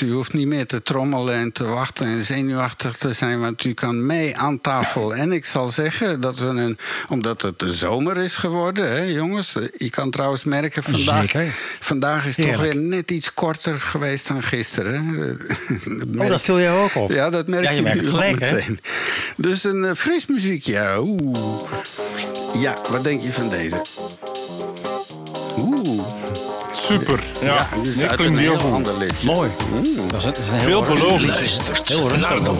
U hoeft niet meer te trommelen en te wachten en zenuwachtig te zijn, want u kan mee aan tafel. En ik zal zeggen dat we een, omdat het de zomer is geworden, hè, jongens. Je kan trouwens merken, vandaag, Zeker. vandaag is toch weer net iets korter geweest dan gisteren. Dat Oh, dat viel jou ook op. ja, dat merk Ja, je, je merkt nu hè? meteen. Dus een eh, fris muziekje. Oeh. Ja, wat denk je van deze? Super. Ja, nee, uit klinkt heel heel goed. ander liedje. Mooi. Dat is, dat is een heel Veelbelovend. Luistert Heel rustig naar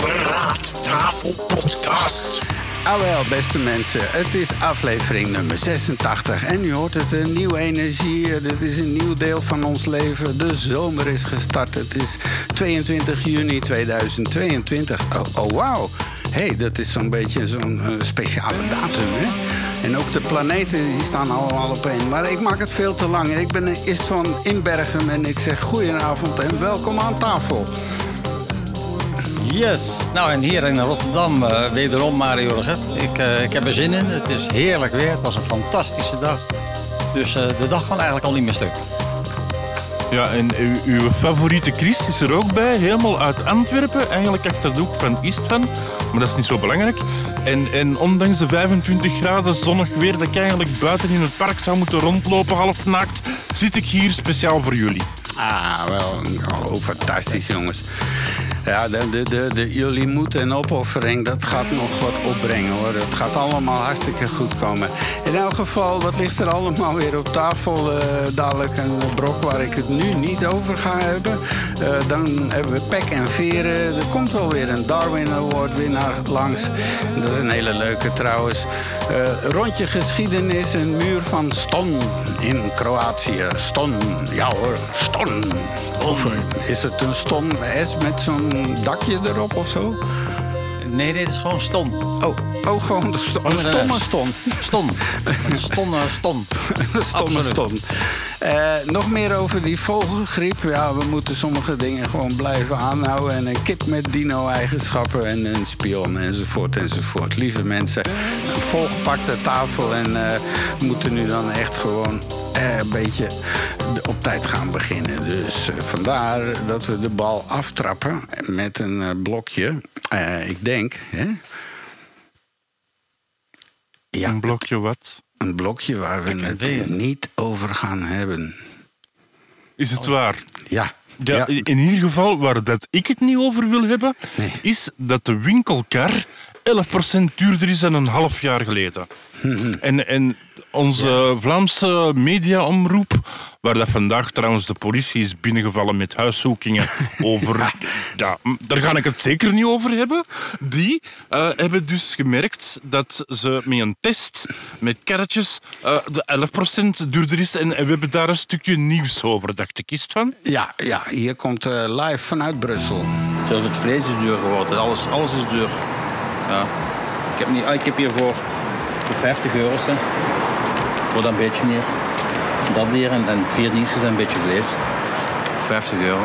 de podcast. Wel, beste mensen, het is aflevering nummer 86 en u hoort het, een nieuwe energie. Dit is een nieuw deel van ons leven. De zomer is gestart. Het is 22 juni 2022. Oh, oh wauw. Hey, dat is zo'n beetje zo'n eh, speciale datum, hè? En ook de planeten die staan allemaal op één. Maar ik maak het veel te lang. Ik ben Istvan Inbergen en ik zeg goedenavond en welkom aan tafel. Yes. Nou, en hier in Rotterdam eh, wederom Mario Leget. Ik, eh, ik heb er zin in. Het is heerlijk weer. Het was een fantastische dag. Dus eh, de dag kan eigenlijk al niet meer stuk. Ja, en uw, uw favoriete Chris is er ook bij, helemaal uit Antwerpen. Eigenlijk achter de hoek van Istvan, maar dat is niet zo belangrijk. En, en ondanks de 25 graden zonnig weer dat ik eigenlijk buiten in het park zou moeten rondlopen, half naakt, zit ik hier speciaal voor jullie. Ah, wel. Oh, fantastisch, jongens. Ja, de, de, de, de, jullie moed en opoffering, dat gaat nog wat opbrengen, hoor. Het gaat allemaal hartstikke goed komen. In elk geval, wat ligt er allemaal weer op tafel? Eh, dadelijk een brok waar ik het nu niet over ga hebben. Eh, dan hebben we pek en veren. Er komt wel weer een Darwin Award winnaar langs. Dat is een hele leuke trouwens. Eh, rondje geschiedenis, een muur van Ston in Kroatië. Ston, ja hoor, Ston. Over. Is het een Ston S met zo'n dakje erop of zo? Nee, dit is gewoon ston. Oh, oh gewoon de sto- een met een stomme. Ston. Ston. Een ston, ston. Een stomme Absoluut. ston. Eh, nog meer over die vogelgriep. Ja, we moeten sommige dingen gewoon blijven aanhouden. En een kip met dino-eigenschappen en een spion enzovoort enzovoort. Lieve mensen, een volgepakte tafel. En eh, moeten nu dan echt gewoon eh, een beetje op tijd gaan beginnen. Dus vandaar dat we de bal aftrappen met een blokje. Ik denk, hè? Ja, Een blokje wat? Een blokje waar we het weer. niet over gaan hebben. Is het waar? Ja. Ja, ja. In ieder geval, waar dat ik het niet over wil hebben, Nee. is dat de winkelkar 11% duurder is dan een half jaar geleden. En, en onze Vlaamse mediaomroep, waar dat vandaag trouwens de politie is binnengevallen met huiszoekingen over... Ja, daar ga ik het zeker niet over hebben. Die eh, hebben dus gemerkt dat ze met een test met karretjes eh, de 11% duurder is. En, en we hebben daar een stukje nieuws over, dacht ik. Is het van? Ja, ja, hier komt eh, live vanuit Brussel. Zelfs het vlees is duur geworden. Alles, alles is duur. Ja. Ik, heb niet, ah, ik heb hier voor, voor 50 euro hè. voor dat beetje meer. Dat hier en, vier dienstjes en een beetje vlees. 50 euro.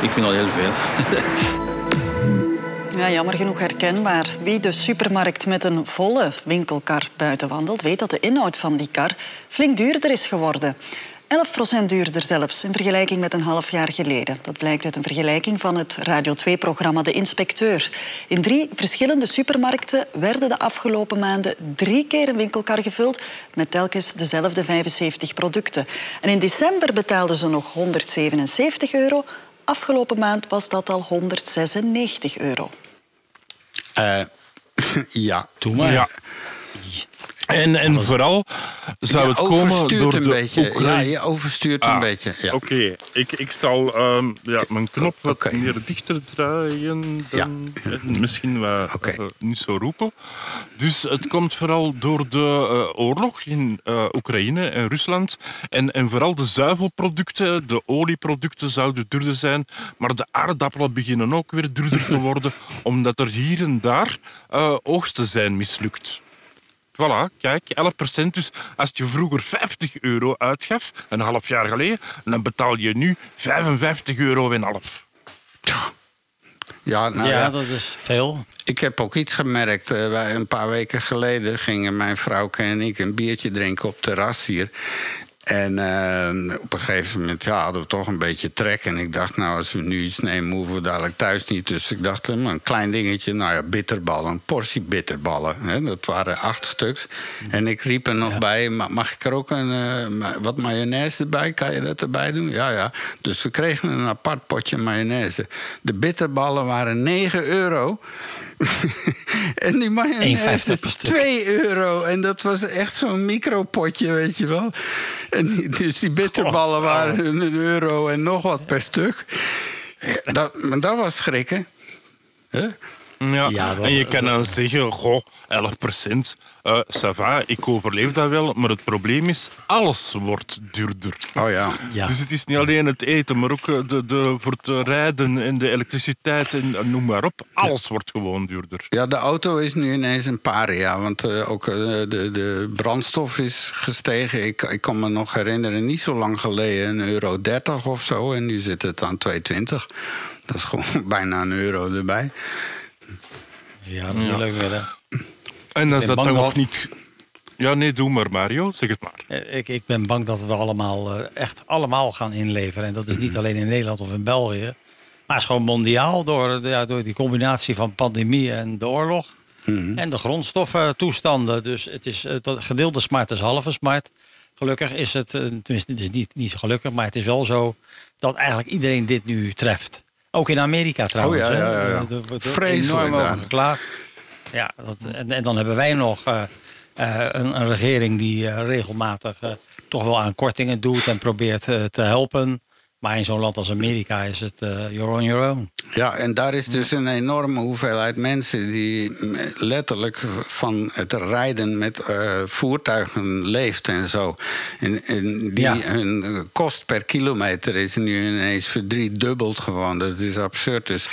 Ik vind dat heel veel. Ja, jammer genoeg herkenbaar. Wie de supermarkt met een volle winkelkar buiten wandelt, weet dat de inhoud van die kar flink duurder is geworden. 11% duurder zelfs in vergelijking met een half jaar geleden. Dat blijkt uit een vergelijking van het Radio 2-programma De Inspecteur. In drie verschillende supermarkten werden de afgelopen maanden drie keer een winkelkar gevuld met telkens dezelfde 75 producten. En in december betaalden ze nog 177 euro. Afgelopen maand was dat al 196 euro. Eh, ja. Doe maar. Ja. En, en vooral zou je het komen overstuurt door een de beetje. Ja, je overstuurt een Ah, beetje. Ja. Oké, ik, ik zal ehm, ja, mijn knop wat meer dichter draaien. Dan, Ja. Misschien wat, eh, niet zo roepen. Dus het komt vooral door de eh, oorlog in eh, Oekraïne en Rusland. En, en vooral de zuivelproducten, de olieproducten zouden duurder zijn. Maar de aardappelen beginnen ook weer duurder te worden. omdat er hier en daar eh, oogsten zijn mislukt. Voilà, kijk, 11%. Dus als je vroeger 50 euro uitgaf, een half jaar geleden, dan betaal je nu 55 euro en half. Ja, nou ja, ja, dat is veel. ik heb ook iets gemerkt. Eh, wij, een paar weken geleden gingen mijn vrouw en ik een biertje drinken op het terras hier. En eh, op een gegeven moment ja, hadden we toch een beetje trek. En ik dacht, nou, als we nu iets nemen, hoeven we dadelijk thuis niet. Dus ik dacht, eh, een klein dingetje, nou ja, bitterballen. Een portie bitterballen. Hè, dat waren acht stuks. En ik riep er nog bij, "Ma- mag ik er ook een, eh, wat mayonaise erbij? Kan je dat erbij doen? Ja, ja. Dus we kregen een apart potje mayonaise. De bitterballen waren 9 euro. en die mayonaise 1,50 per stuk. 2 euro. En dat was echt zo'n micropotje, weet je wel. En die- dus die bitterballen waren een euro en nog wat per stuk. Ja, Dat, maar dat was schrikken. Hè? Ja, Ja, dat- en je kan dan zeggen, goh, 11 procent. Eh ça va, ik overleef dat wel. Maar het probleem is, alles wordt duurder. Oh ja. Ja. Dus het is niet alleen het eten, maar ook eh, de, de, voor het rijden en de elektriciteit en eh, noem maar op. Alles wordt gewoon duurder. Ja, de auto is nu ineens een paria. Want ook de, de brandstof is gestegen. Ik, ik kan me nog herinneren, niet zo lang geleden, een euro 30 of zo. En nu zit het aan 2,20. Dat is gewoon bijna een euro erbij. Ja, is Ja. hè. En als dat dan dat- nog niet... Ja, nee, doe maar Mario, zeg het maar. Eh, Ik, ik ben bang dat we allemaal eh, echt allemaal gaan inleveren. En dat is niet alleen in Nederland of in België. Maar het is gewoon mondiaal door, ja, door die combinatie van pandemie en de oorlog. En de grondstoffentoestanden. Dus het is eh, dat gedeelde smart is halve smart. Gelukkig is het, tenminste het is niet, niet zo gelukkig, maar het is wel zo dat eigenlijk iedereen dit nu treft. Ook in Amerika trouwens. Oh ja, ja, ja, ja. Vreselijk enorm over. Ja, en, dan hebben wij nog eh, eh, een, een regering die eh, regelmatig toch wel aan kortingen doet en probeert te helpen. Maar in zo'n land als Amerika is het eh you're on your own. Ja, en daar is dus een enorme hoeveelheid mensen die letterlijk van het rijden met eh, voertuigen leeft en zo. En, en die, Ja. hun kost per kilometer is nu ineens verdriedubbeld gewoon. Dat is absurd. Dus,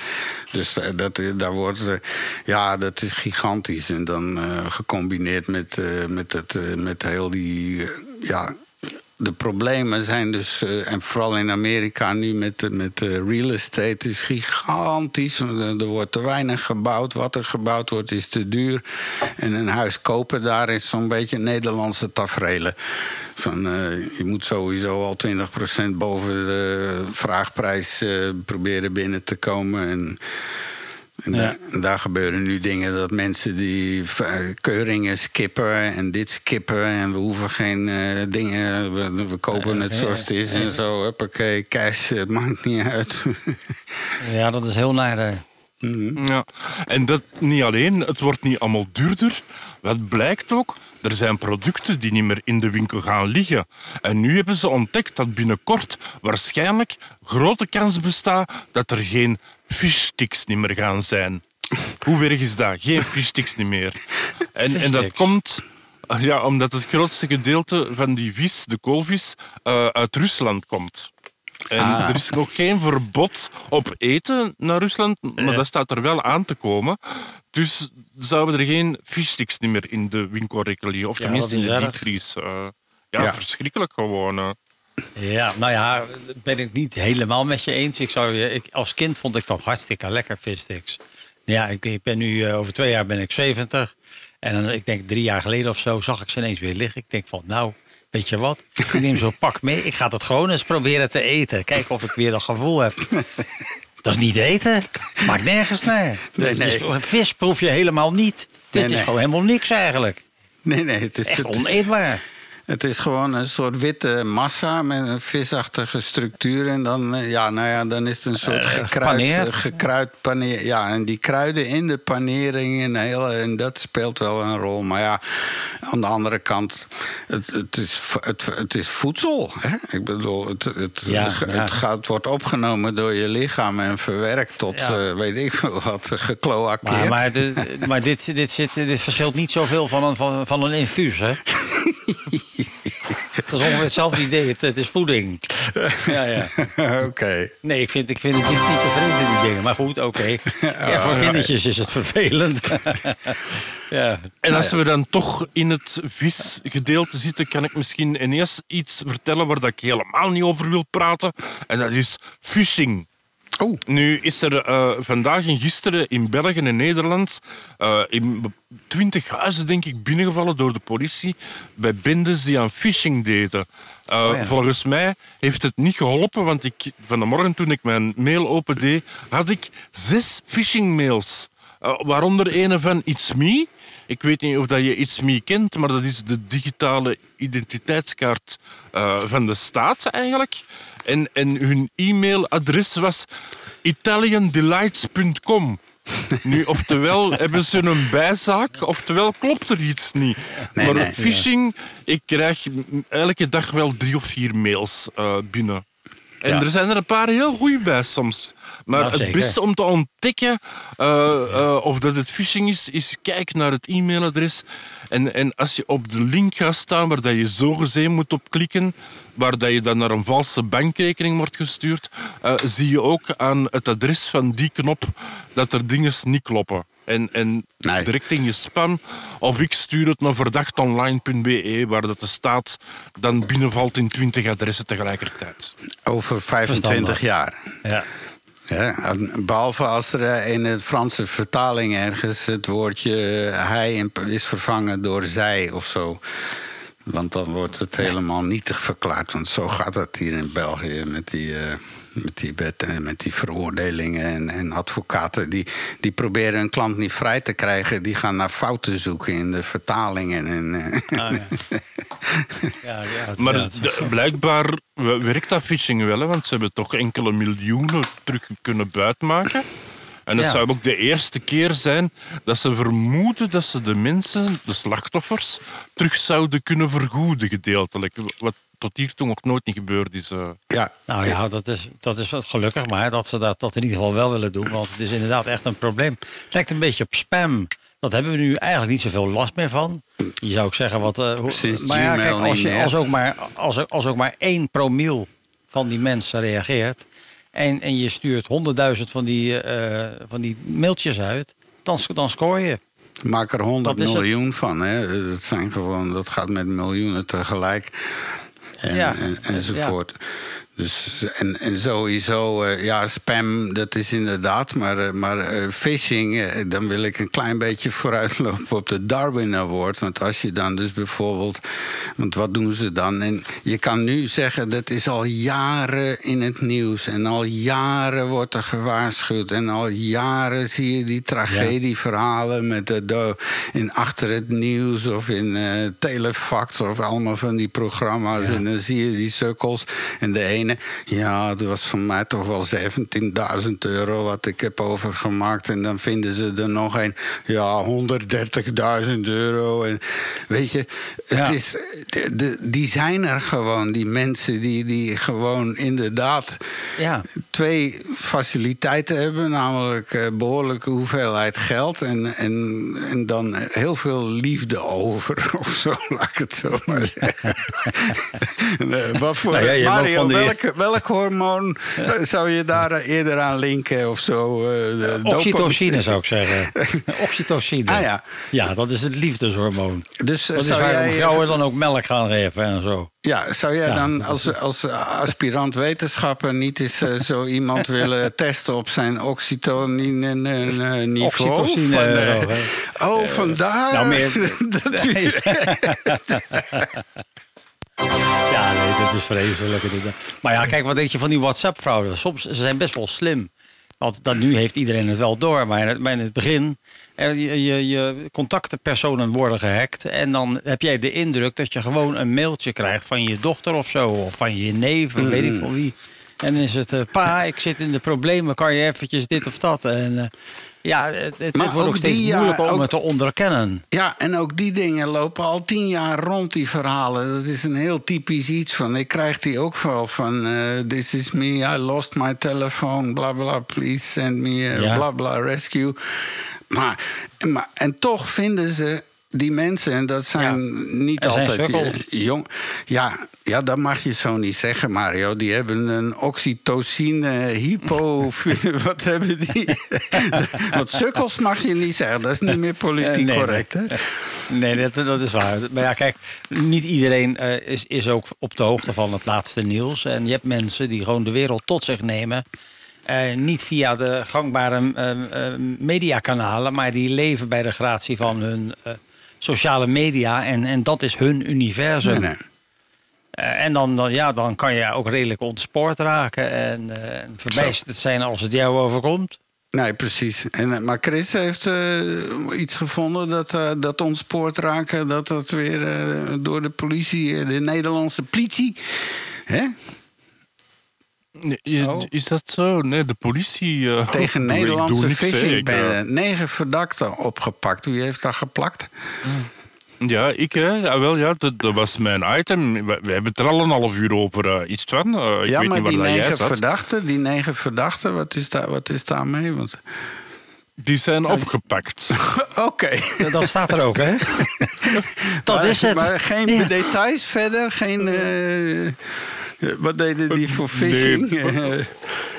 dus eh, dat, daar wordt, ja, dat is gigantisch. En dan gecombineerd met, met, het, met heel die, ja de problemen zijn dus, eh, en vooral in Amerika nu met, met de real estate, is gigantisch. Eh, Er wordt te weinig gebouwd. Wat er gebouwd wordt is te duur. En een huis kopen daar is zo'n beetje Nederlandse tafereelen. Van, je moet sowieso al 20% boven de vraagprijs proberen binnen te komen. En, en, Ja. daar, en daar gebeuren nu dingen dat mensen die v- keuringen skippen en dit skippen. En we hoeven geen eh, dingen, we, we kopen het zoals het is en zo. Huppakee, cash, het maakt niet uit. Ja, dat is heel naar. eh. Ja. En dat niet alleen, het wordt niet allemaal duurder. Wat blijkt ook, er zijn producten die niet meer in de winkel gaan liggen. En nu hebben ze ontdekt dat binnenkort waarschijnlijk grote kans bestaat dat er geen fishsticks niet meer gaan zijn. Hoe erg is dat? Geen fishsticks niet meer. En, en dat komt ja, omdat het grootste gedeelte van die vis, de koolvis, eh, uit Rusland komt. En Ah. er is nog geen verbod op eten naar Rusland, maar dat staat er wel aan te komen. Dus zouden er geen fishsticks niet meer in de liggen. Of Ja, tenminste in de diepvries. Eh, ja, Ja. verschrikkelijk gewoon. Ja, nou ja, dat ben ik niet helemaal met je eens. Ik zou, je- ik, als kind vond ik dat hartstikke lekker, vissticks. Ja, ik, ik ben nu, eh, over twee jaar ben ik 70. En dan, ik denk drie jaar geleden of zo, zag ik ze ineens weer liggen. Ik denk van, nou, weet je wat? Ik neem zo'n pak mee. Ik ga het gewoon eens proberen te eten. Kijken of ik weer dat gevoel heb. Dat is niet eten. Smaakt nergens naar. Nee, Dus- nee. dus vis proef je helemaal niet. Het Nee, is gewoon helemaal niks eigenlijk. nee, nee, het is, Echt het is- oneetbaar. Het is gewoon een soort witte massa met een visachtige structuur. En dan, eh, ja, nou ja, dan is het een soort Eh, gekruid, eh, gekruid paneer. Ja, en die kruiden in de panering en, heel, en dat speelt wel een rol. Maar ja, aan de andere kant, het, het, is, het, het is voedsel. Hè? Ik bedoel, het, het, Ja, ja. gaat, wordt opgenomen door je lichaam en verwerkt tot, Ja. weet ik veel wat, gekloakeerd. Maar, maar, de- maar dit, dit, zit, dit verschilt niet zoveel van een, van, van een infuus, hè? Dat is ongeveer hetzelfde idee. Het, het is voeding. Ja, ja. Oké. Nee, ik vind, ik vind het niet, niet tevreden, die dingen. Maar goed, oké. Ja, voor kindertjes is het vervelend. ja. En als we dan toch in het visgedeelte zitten, kan ik misschien ineens iets vertellen waar dat ik helemaal niet over wil praten. En dat is fishing. Oh, Nu is er eh, vandaag en gisteren in België en Nederland eh, in twintig huizen, denk ik, binnengevallen door de politie bij bendes die aan phishing deden. Eh, ja. Volgens mij heeft het niet geholpen, want ik, van de morgen toen ik mijn mail opende, had ik zes phishing-mails. Eh, waaronder een van It's Me. Ik weet niet of dat je It's Me kent, maar dat is de digitale identiteitskaart eh, van de staat eigenlijk. En, en hun e-mailadres was italiandelights.com. Nu, oftewel hebben ze een bijzaak, oftewel klopt er iets niet. Nee, maar nee. phishing, ik krijg elke dag wel drie of vier mails eh, binnen. En Ja. er zijn er een paar heel goede bij soms. Maar Nou, het beste om te ontdekken eh, eh, of dat het phishing is, is kijk naar het e-mailadres. En, en als je op de link gaat staan waar dat je zogezegd moet op klikken, waar dat je dan naar een valse bankrekening wordt gestuurd, eh, zie je ook aan het adres van die knop dat er dingen niet kloppen. En, en Nee. direct in je spam. Of ik stuur het naar verdachtonline.be, waar dat de staat dan binnenvalt in 20 adressen tegelijkertijd. over 25 Verstandig. jaar. Ja. Ja, behalve als er eh, in de Franse vertaling ergens het woordje eh, hij is vervangen door zij of zo. Want dan wordt het helemaal nietig verklaard. Want zo gaat het hier in België met die, eh, met die wetten en met die veroordelingen. En, en advocaten die, die proberen een klant niet vrij te krijgen. Die gaan naar fouten zoeken in de vertalingen. En, eh, Ah, ja. Ja, ja, Maar de- blijkbaar werkt dat phishing wel, hè, want ze hebben toch enkele miljoenen terug kunnen buitmaken. En het Ja. zou ook de eerste keer zijn dat ze vermoeden dat ze de mensen, de slachtoffers, terug zouden kunnen vergoeden gedeeltelijk. Wat tot hier toe nog nooit niet gebeurd is. eh. ja, Nou ja, dat is, dat is wat gelukkig maar dat ze dat, dat in ieder geval wel willen doen. Want het is inderdaad echt een probleem. Het lijkt een beetje op spam. Dat hebben we nu eigenlijk niet zoveel last meer van. Je zou ook zeggen wat. eh, hoe- Sinds maar ja, kijk, als, je, als, ook maar, als, als ook maar één promiel van die mensen reageert. En, en je stuurt honderdduizend van die, eh, van die mailtjes uit. Dan, dan scoor je. maak er 100 Dat is het. miljoen van. Hè. Dat, zijn gewoon, dat gaat met miljoenen tegelijk. En, Ja. en, enzovoort. Dus, en, en sowieso, eh, ja, spam, dat is inderdaad. Maar, eh, maar eh, phishing, dan wil ik een klein beetje vooruitlopen op de Darwin Award. Want als je dan dus bijvoorbeeld. Want wat doen ze dan? En je kan nu zeggen, dat is al jaren in het nieuws. En al jaren wordt er gewaarschuwd. En al jaren zie je die tragedieverhalen met de dood. In achter het nieuws of in telefax of allemaal van die programma's. En dan zie je die sukkels. En de ene, ja, dat was van mij toch wel 17.000 euro wat ik heb overgemaakt. En dan vinden ze er nog een, ja, 130.000 euro. En weet je, het Ja. is, de, de- die zijn er gewoon, die mensen die, die gewoon inderdaad Ja. twee faciliteiten hebben, namelijk eh, behoorlijke hoeveelheid geld en, en, en dan heel veel liefde over, of zo, laat ik het zo maar zeggen. Eh, Wat voor, Nou ja, Mario, die- welk, welk hormoon eh, zou je daar eh, eerder aan linken of zo? eh, de Oxytocine zou ik zeggen. Oxytocine. Ah, ja. ja, dat is het liefdeshormoon. Dus Dat is zou waarom jij, vrouwen dan ook melk gaan geven en zo. Ja, zou jij Ja, dan als, als aspirant wetenschapper niet eens zo iemand willen testen op zijn oxytonine niveau? Oxytocine, Van, oh, vandaar. nou, meer- dat u- Ja, nee, dat is vreselijk. Maar ja, kijk, wat denk je van die WhatsApp-fraude? Soms ze zijn best wel slim. Want dan, nu heeft iedereen het wel door. Maar in het, begin, je, je, je contactpersonen worden gehackt. En dan heb jij de indruk dat je gewoon een mailtje krijgt van je dochter of zo. Of van je neef, weet ik van wie. En dan is het, eh, pa, ik zit in de problemen, kan je eventjes dit of dat? En eh, ja, het, wordt ook ook steeds die, ja, moeilijker om ook- het te onderkennen. Ja, en ook die dingen lopen al tien jaar rond, die verhalen. Dat is een heel typisch iets van. Ik krijg die ook wel van. eh, This is me, I lost my telephone, bla bla, please send me Ja. bla bla rescue. Maar, maar, en toch vinden ze die mensen, en dat zijn niet zijn altijd jong. Ja, ja, dat mag je zo niet zeggen, Mario. Die hebben een oxytocine, hypo. wat hebben die? Want sukkels mag je niet zeggen. Dat is niet meer politiek Eh, nee, correct, hè? Nee, dat, dat is waar. Maar ja, kijk, niet iedereen eh, is, is ook op de hoogte van het laatste nieuws. En je hebt mensen die gewoon de wereld tot zich nemen. Eh, niet via de gangbare eh, mediakanalen, maar die leven bij de gratie van hun sociale media. En, en dat is hun universum. Nee, nee. Eh, en dan, dan, ja, dan kan je ook redelijk ontspoord raken en eh, en verbijsterd zijn als het jou overkomt. Nee, precies. En, eh, maar Chris heeft eh, iets gevonden dat, eh, dat ons spoort raken... dat dat weer eh, door de politie, eh, de Nederlandse politie... Hè? Nee, Oh. Is dat zo? Nee, de politie... eh, tegen Nederlandse vissingbenden. Negen verdachten opgepakt. Wie heeft dat geplakt? Ja, ik hè. Ja, wel, ja, dat, dat was mijn item. We, we hebben het er al een half uur over eh, iets van. Eh, ik ja, weet maar niet die waar dat jij negen verdachten, die negen verdachten, wat is, daar, wat is daarmee? Want... Die zijn opgepakt. Oké. Ja, Dat staat er ook, hè? dat maar, is het. Maar geen Ja. details verder? Geen, eh, wat deden die voor vissing? Eh,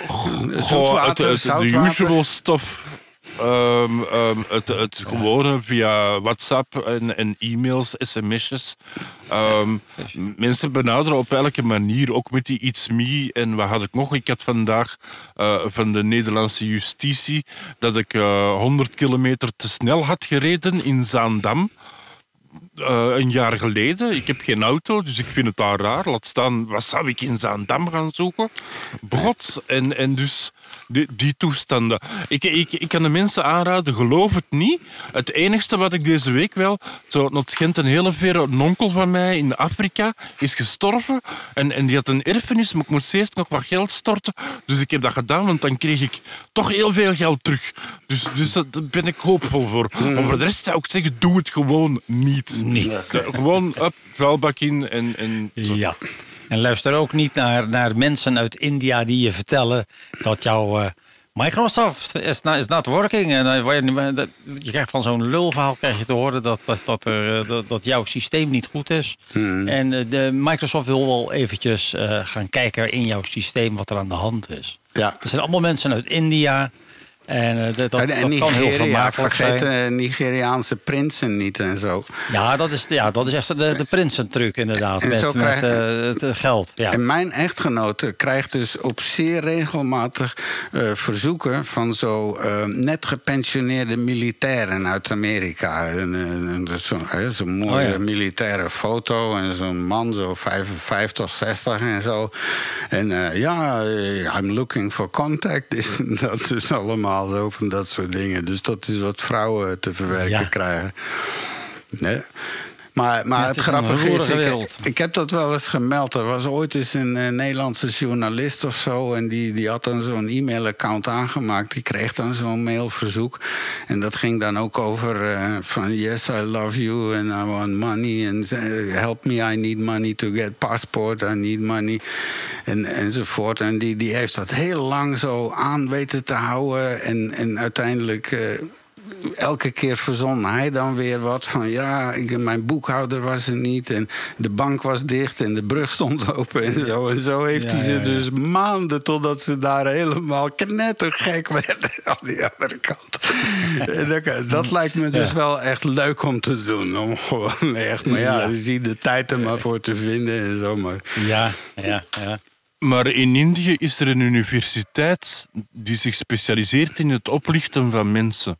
Goh, Zoetwater, het, het, de usual stof. Ehm, ehm, het, het gewone via WhatsApp en, en e-mails, sms'jes. Ehm, mensen benaderen op elke manier, ook met die It's Me. En wat had ik nog? Ik had vandaag eh, van de Nederlandse justitie dat ik eh 100 kilometer te snel had gereden in Zaandam. Eh, een jaar geleden. Ik heb geen auto, dus ik vind het daar raar. Laat staan, wat zou ik in Zaandam gaan zoeken? Brot. En, en dus die, die toestanden. Ik, ik, ik kan de mensen aanraden, geloof het niet. Het enigste wat ik deze week wel... Zo, schijnt een hele verre een onkel van mij in Afrika is gestorven. En, en die had een erfenis, maar ik moest eerst nog wat geld storten. Dus ik heb dat gedaan, want dan kreeg ik toch heel veel geld terug. Dus, dus dat- daar ben ik hoopvol voor. Maar voor de rest zou ik zeggen, doe het gewoon niet. Niet. Gewoon up, vuilbak in en... en zo. Ja. En luister ook niet naar, naar mensen uit India die je vertellen dat jouw eh, Microsoft is not, is not working. En eh, je, krijgt van zo'n lulverhaal krijg je te horen dat, dat, dat, er, eh, dat, dat jouw systeem niet goed is. En eh, de Microsoft wil wel eventjes gaan kijken in jouw systeem wat er aan de hand is. ja. Er zijn allemaal mensen uit India. En eh, dat, dat, en, kan heel vermakelijk vergeet zijn. de Nigeriaanse prinsen niet en zo. Ja, dat is, ja, dat is echt de, de prinsentruc inderdaad. En Met, zo met krijg- eh, het eh, geld. Ja. En mijn echtgenote krijgt dus op zeer regelmatig eh, verzoeken van zo eh, net gepensioneerde militairen uit Amerika. En, en, en Zo'n zo'n mooie Oh ja. militaire foto en zo'n man, zo 55, 60 en zo. En eh, ja, eh, I'm looking for contact. Is dat is allemaal zo van dat soort dingen. Dus dat is wat vrouwen te verwerken Ja. krijgen. Nee. Maar, maar Ja, het, het is een grappige is, ik, ik heb dat wel eens gemeld. Er was ooit eens een eh, Nederlandse journalist of zo. En die, die had dan zo'n e-mailaccount aangemaakt. Die kreeg dan zo'n mailverzoek. En dat ging dan ook over eh, van yes, I love you and I want money. And eh, help me, I need money to get passport. I need money. En, enzovoort. En die, die heeft dat heel lang zo aan weten te houden. En, en uiteindelijk... elke keer verzon hij dan weer wat van ja, ik, mijn boekhouder was er niet en de bank was dicht en de brug stond open en zo. En zo heeft Ja, hij ze ja, ja. dus maanden totdat ze daar helemaal knettergek werden aan die andere kant. En dat, dat lijkt me dus Ja. wel echt leuk om te doen. Om gewoon echt, maar ja, Ja. je ziet de tijd er maar voor te vinden en zo. Maar Ja, ja, ja. Maar in Indië is er een universiteit die zich specialiseert in het oplichten van mensen.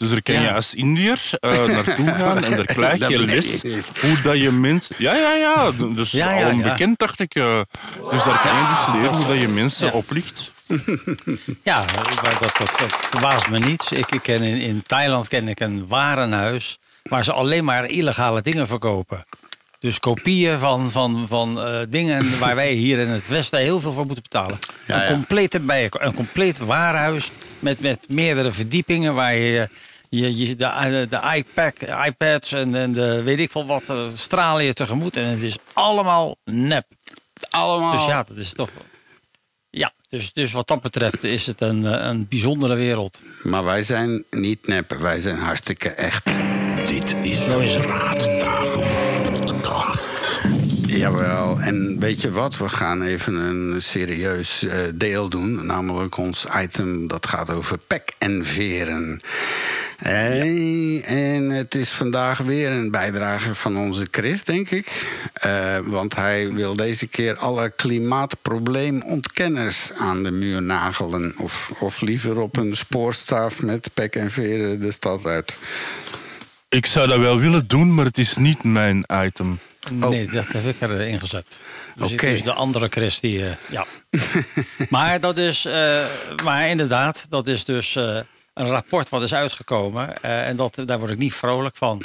Dus daar kan je als Indiër eh, naartoe gaan en daar krijg je les hoe dat je mensen... Ja, ja, ja. Dus Ja, ja, al ja. onbekend, dacht ik. eh. dus daar kan je dus leren hoe dat je mensen Ja. oplicht. Ja, maar dat, dat, dat verbaast me niet. Ik, ik ken in, in Thailand ken ik een warenhuis waar ze alleen maar illegale dingen verkopen. Dus kopieën van, van, van eh, dingen waar wij hier in het Westen heel veel voor moeten betalen. Ja, een, ja. complete, bij, een compleet warenhuis met, met meerdere verdiepingen waar je, je, je de, de iPad, iPads en, en de weet ik veel wat eh, stralen je tegemoet. En het is allemaal nep. allemaal. Dus ja, dat is toch. Ja, dus, dus wat dat betreft is het een, eh, een bijzondere wereld. Maar wij zijn niet nep, wij zijn hartstikke echt. Dit is is de het. Praattafel Podcast. Jawel, en weet je wat? We gaan even een serieus eh, deel doen. Namelijk ons item dat gaat over pek en veren. Hey, en het is vandaag weer een bijdrage van onze Chris, denk ik. Eh, want hij wil deze keer alle klimaatprobleemontkenners aan de muur nagelen. Of, of liever op een spoorstaaf met pek en veren de stad uit. Ik zou dat wel willen doen, maar het is niet mijn item. Nee, dat heb ik erin gezet. Dus, dus de andere Chris die, eh, ja. maar dat is, eh, maar inderdaad, dat is dus eh, een rapport wat is uitgekomen. en dat, daar word ik niet vrolijk van.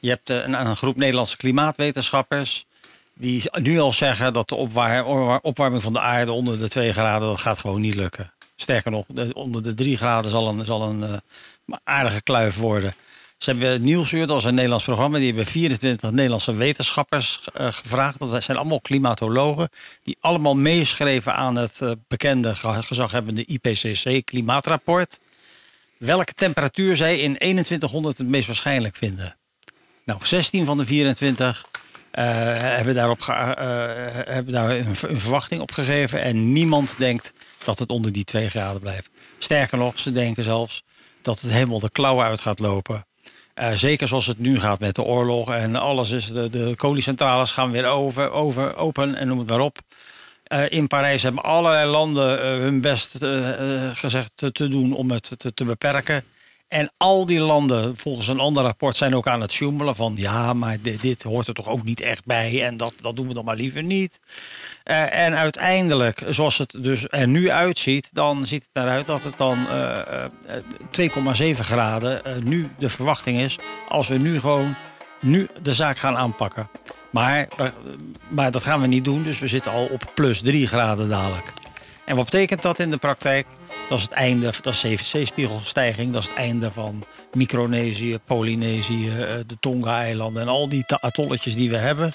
Je hebt een, een groep Nederlandse klimaatwetenschappers die nu al zeggen dat de opwarming van de aarde onder de 2 graden, dat gaat gewoon niet lukken. Sterker nog, de- onder de 3 graden zal een, zal een aardige kluif worden. Ze hebben Nieuwsuur, dat is een Nederlands programma, die hebben 24 Nederlandse wetenschappers eh, gevraagd. Dat zijn allemaal klimatologen, die allemaal meeschreven aan het eh, bekende ge- gezaghebbende IPCC-klimaatrapport. Welke temperatuur zij in 2100 het meest waarschijnlijk vinden. Nou, 16 van de 24 eh, hebben, daarop hebben daar een, een verwachting op gegeven. En niemand denkt dat het onder die 2 graden blijft. Sterker nog, ze denken zelfs dat het helemaal de klauwen uit gaat lopen. Eh, zeker zoals het nu gaat met de oorlog en alles is. De, de koliecentrales gaan weer over, over, open en noem het maar op. Eh, in Parijs hebben allerlei landen eh, hun best gezegd te, te doen om het te, te beperken. En al die landen, volgens een ander rapport, zijn ook aan het sjoemelen van ja, maar dit, hoort er toch ook niet echt bij en dat, dat doen we dan maar liever niet. Eh, en uiteindelijk, zoals het dus er nu uitziet, dan ziet het eruit dat het dan eh, eh, 2,7 graden eh, nu de verwachting is. Als we nu gewoon nu de zaak gaan aanpakken. Maar, eh, maar dat gaan we niet doen, dus we zitten al op plus 3 graden dadelijk. En wat betekent dat in de praktijk? Dat is het einde, dat is zeespiegelstijging, dat is het einde van Micronesië, Polynesië, eh, de Tonga-eilanden en al die atolletjes die we hebben.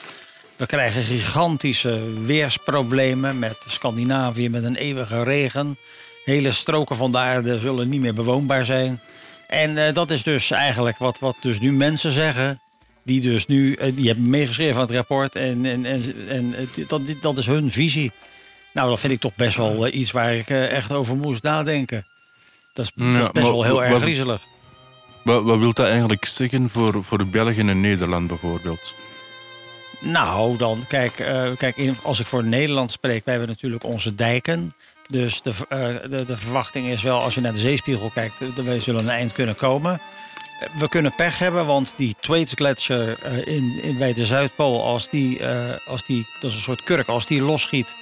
We krijgen gigantische weersproblemen met Scandinavië met een eeuwige regen. Hele stroken van de aarde zullen niet meer bewoonbaar zijn. En eh, dat is dus eigenlijk wat, wat dus nu mensen zeggen. Die dus nu, eh, die hebben meegeschreven aan het rapport. En, en, en, en dat, dat is hun visie. Nou, dat vind ik toch best wel eh, iets waar ik eh, echt over moest nadenken. Dat is, dat is Ja, best maar wel heel erg griezelig. Wat, wat wil dat eigenlijk zeggen voor, voor België en Nederland bijvoorbeeld? Nou, dan kijk, eh, kijk in, als ik voor Nederland spreek, wij hebben natuurlijk onze dijken. Dus de, de, de verwachting is wel, als je naar de zeespiegel kijkt, dat we zullen een eind kunnen komen. We kunnen pech hebben, want die Thwaites Gletscher eh, in, in, bij de Zuidpool, als die, als die, dat is een soort kurk, als die losschiet,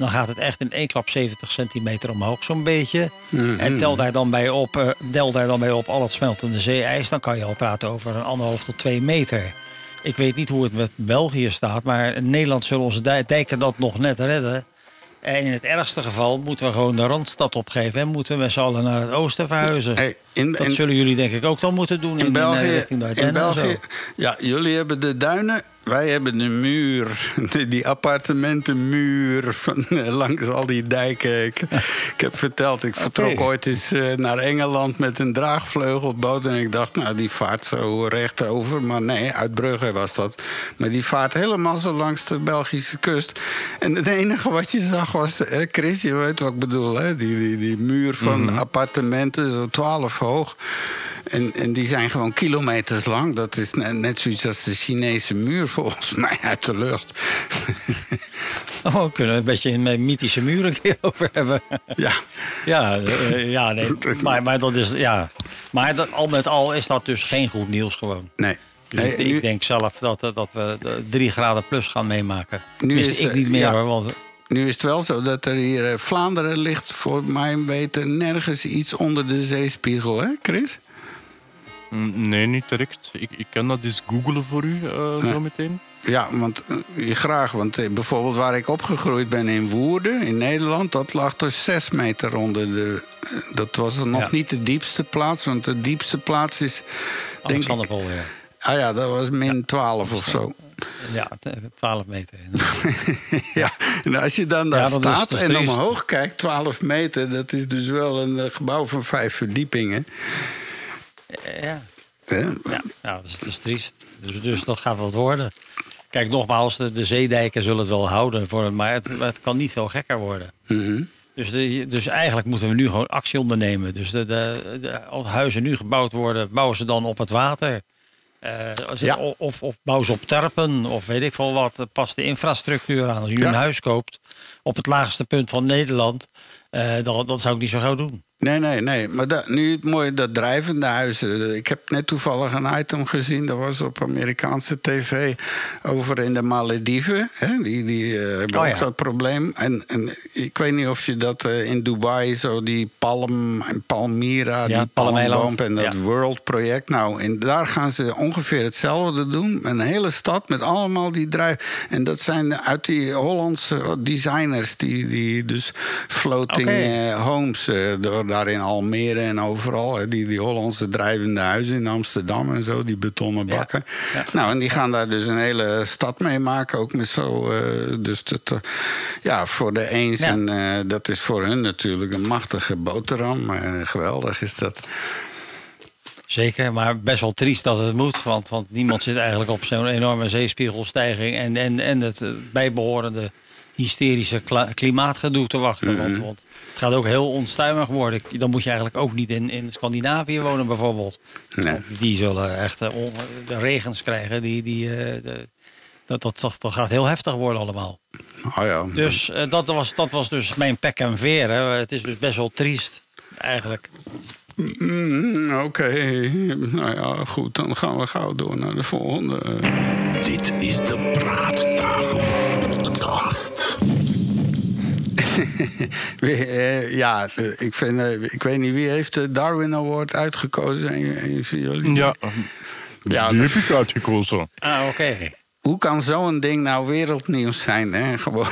dan gaat het echt in één klap 70 centimeter omhoog, zo'n beetje. En tel daar, dan bij op, eh, tel daar dan bij op al het smeltende zeeijs, dan kan je al praten over een anderhalf tot twee meter. Ik weet niet hoe het met België staat, maar in Nederland zullen onze dij- dijken dat nog net redden. En in het ergste geval moeten we gewoon de Randstad opgeven en moeten we met z'n allen naar het oosten verhuizen. Hey, in, dat in- zullen jullie denk ik ook dan moeten doen in, In eh, België, in. België ja, jullie hebben de duinen, wij hebben de muur. Die, appartementenmuur van, eh, langs al die dijken. Ik, ik heb verteld, ik vertrok ooit eens eh, naar Engeland met een draagvleugelboot. En ik dacht, nou, die vaart zo recht over. Maar nee, uit Brugge was dat. Maar die vaart helemaal zo langs de Belgische kust. En het enige wat je zag was, eh, Chris, je weet wat ik bedoel, hè? Die, die, die muur van appartementen, zo 12 hoog. En, en die zijn gewoon kilometers lang. Dat is net, net zoiets als de Chinese muur volgens mij uit de lucht. Oh, we kunnen een beetje een mythische muur een keer over hebben. ja. Ja, eh, ja nee. maar, maar dat is, ja. Maar dat, al met al is dat dus geen goed nieuws gewoon. Nee. Nee, ik, nu- ik denk zelf dat, eh, dat we drie graden plus gaan meemaken. Nu is, ik eh, niet meer ja. hoor. Want, Nu is het wel zo dat er hier eh, Vlaanderen ligt, voor mijn weten, nergens iets onder de zeespiegel, hè, Chris? Nee, niet direct. Ik, ik kan dat eens googlen voor u eh, Nee. zo meteen. Ja, want je graag. Want eh, bijvoorbeeld waar ik opgegroeid ben in Woerden, in Nederland, dat lag dus zes meter onder de. Dat was nog Ja. niet de diepste plaats, want de diepste plaats is. Denk ik, weer. ah ja, dat was min 12 of zo. Ja, t- 12 meter. ja, en als je dan daar Ja, staat en omhoog kijkt, 12 meter, dat is dus wel een gebouw van vijf verdiepingen. Eh, ja, ja, ja dat, is, dat is triest. Dus, dus dat gaat wat worden. Kijk, nogmaals, de, de zeedijken zullen het wel houden, voor, maar het, het kan niet veel gekker worden. Mhm. Dus, de- dus eigenlijk moeten we nu gewoon actie ondernemen. Dus de, de, als huizen nu gebouwd worden, bouwen ze dan op het water. Eh, Ja. of, of, bouwen ze op terpen, of weet ik veel wat. Pas de infrastructuur aan. Als je Ja. een huis koopt op het laagste punt van Nederland, eh dan, dat zou ik niet zo gauw doen. Nee, nee, nee. Maar dat, nu het mooie, dat drijvende huizen. Ik heb net toevallig een item gezien. Dat was op Amerikaanse tv over in de Malediven. Hè? Die, die eh, hebben Oh, ook ja. dat probleem. En, en ik weet niet of je dat eh, in Dubai, zo die Palm en Palmyra, Ja, die palmboom en dat Ja. World project. Nou, en daar gaan ze ongeveer hetzelfde doen. Een hele stad met allemaal die drijf. En dat zijn uit die Hollandse designers, die, die dus floating eh, homes, eh, door, daar in Almere en overal. hè, die, die Hollandse drijvende huizen in Amsterdam en zo, die betonnen bakken. Ja. Nou, en die gaan daar dus een hele stad mee maken. Ook met zo. eh, dus dat, eh, ja, voor de eens. En eh, dat is voor hun natuurlijk een machtige boterham. Geweldig is dat. Zeker, maar best wel triest dat het moet. Want, want niemand zit eigenlijk op zo'n enorme zeespiegelstijging en, en, en het eh, bijbehorende hysterische klimaatgedoe te wachten. want, Mhm. want gaat ook heel onstuimig worden. Dan moet je eigenlijk ook niet in, in Scandinavië wonen, bijvoorbeeld. Nee. Die zullen echt eh, on- de regens krijgen. Die, die, eh, de- dat, dat, dat, dat gaat heel heftig worden allemaal. Oh ja. Dus eh, dat, was, dat was dus mijn pek en veer. Hè. Het is dus best wel triest, eigenlijk. Mm, Oké, nou ja, goed, dan gaan we gauw door naar de volgende. Dit is de Praattafel Podcast. Eh, ja, eh, ik, vind, eh, ik weet niet wie heeft de Darwin Award uitgekozen. Een, een van jullie? Ja, Ja, die heb ik uitgekozen. Ah, oké. Hoe kan zo'n ding nou wereldnieuws zijn? Hè? Gewoon.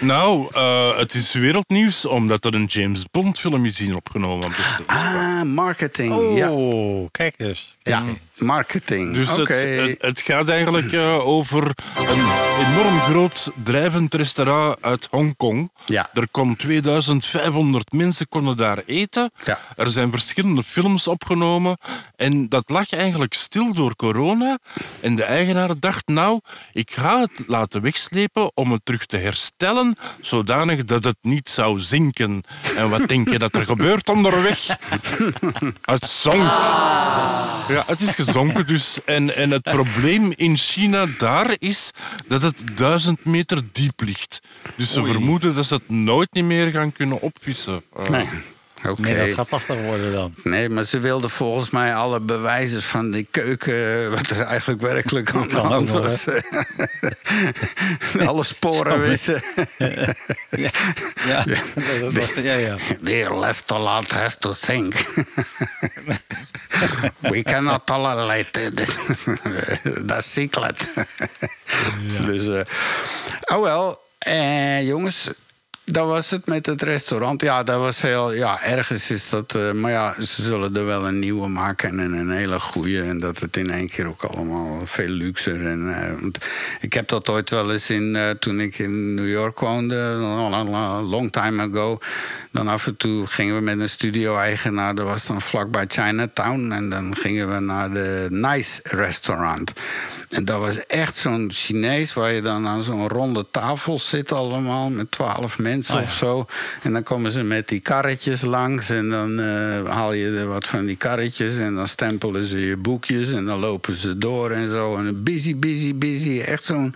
Nou, eh, het is wereldnieuws omdat er een James Bond film is in opgenomen. ah, marketing. Ja, Oh, kijk eens. ja, marketing. Dus het, het, het gaat eigenlijk eh, over een enorm groot drijvend restaurant uit Hongkong. Ja. Er kon 2500 mensen konden daar eten. Ja. Er zijn verschillende films opgenomen. En dat lag eigenlijk stil door corona. En de eigenaar dacht, nou, ik ga het laten wegslepen om het terug te herstellen, zodanig dat het niet zou zinken. En wat denk je dat er gebeurt onderweg? Het zonk. Ja, het is gezonken dus. En, en het probleem in China daar is dat het duizend meter diep ligt. Dus ze vermoeden dat ze het nooit niet meer gaan kunnen opvissen. Eh, Nee, oké. Nee, dat gaat lastig worden dan. Nee, maar ze wilden volgens mij alle bewijzen van die keuken, eh, wat er eigenlijk werkelijk aan de hand was. alle sporen wissen. Ja, ja. Dat, ja, ja. Dear Lestolat has to think. We cannot tolerate this. that secret. Dus, eh, oh wel, eh, jongens, dat was het met het restaurant. Ja, dat was heel, ja, ergens is dat, eh, maar ja, ze zullen er wel een nieuwe maken en een hele goede. En dat het in één keer ook allemaal veel luxer. En, eh, ik heb dat ooit wel eens in, eh, toen ik in New York woonde, long time ago. Dan af en toe gingen we met een studio-eigenaar, dat was dan vlakbij Chinatown. En dan gingen we naar de Nice Restaurant. En dat was echt zo'n Chinees waar je dan aan zo'n ronde tafel zit allemaal met twaalf mensen Oh ja. of zo. En dan komen ze met die karretjes langs en dan eh, haal je er wat van die karretjes en dan stempelen ze je boekjes en dan lopen ze door en zo. En busy, busy, busy. Echt zo'n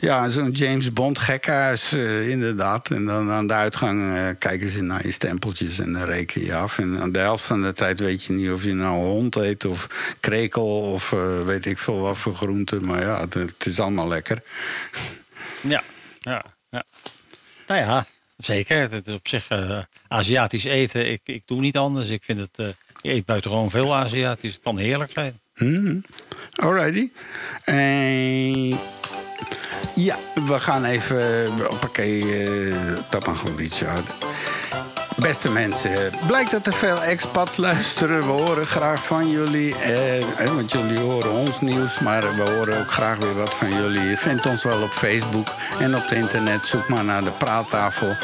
ja, zo'n James Bond gekhuis, eh, inderdaad. En dan aan de uitgang eh, kijken ze naar je stempeltjes en dan reken je af. En aan de helft van de tijd weet je niet of je nou hond eet of krekel of weet ik veel wat voor Maar ja, het, is allemaal lekker. Ja, ja, ja. Nou ja, zeker. Het is op zich eh, Aziatisch eten. Ik, ik doe niet anders. Ik vind het. eh ik eet buitengewoon veel Aziatisch. Het kan heerlijk zijn. Mhm. Alrighty. En ja, we gaan even. Hoppakee, eh dat mag wel iets harder. Beste mensen, blijkt dat er veel expats luisteren. We horen graag van jullie. Eh, want jullie horen ons nieuws, maar we horen ook graag weer wat van jullie. Je vindt ons wel op Facebook en op het internet. Zoek maar naar de praattafel.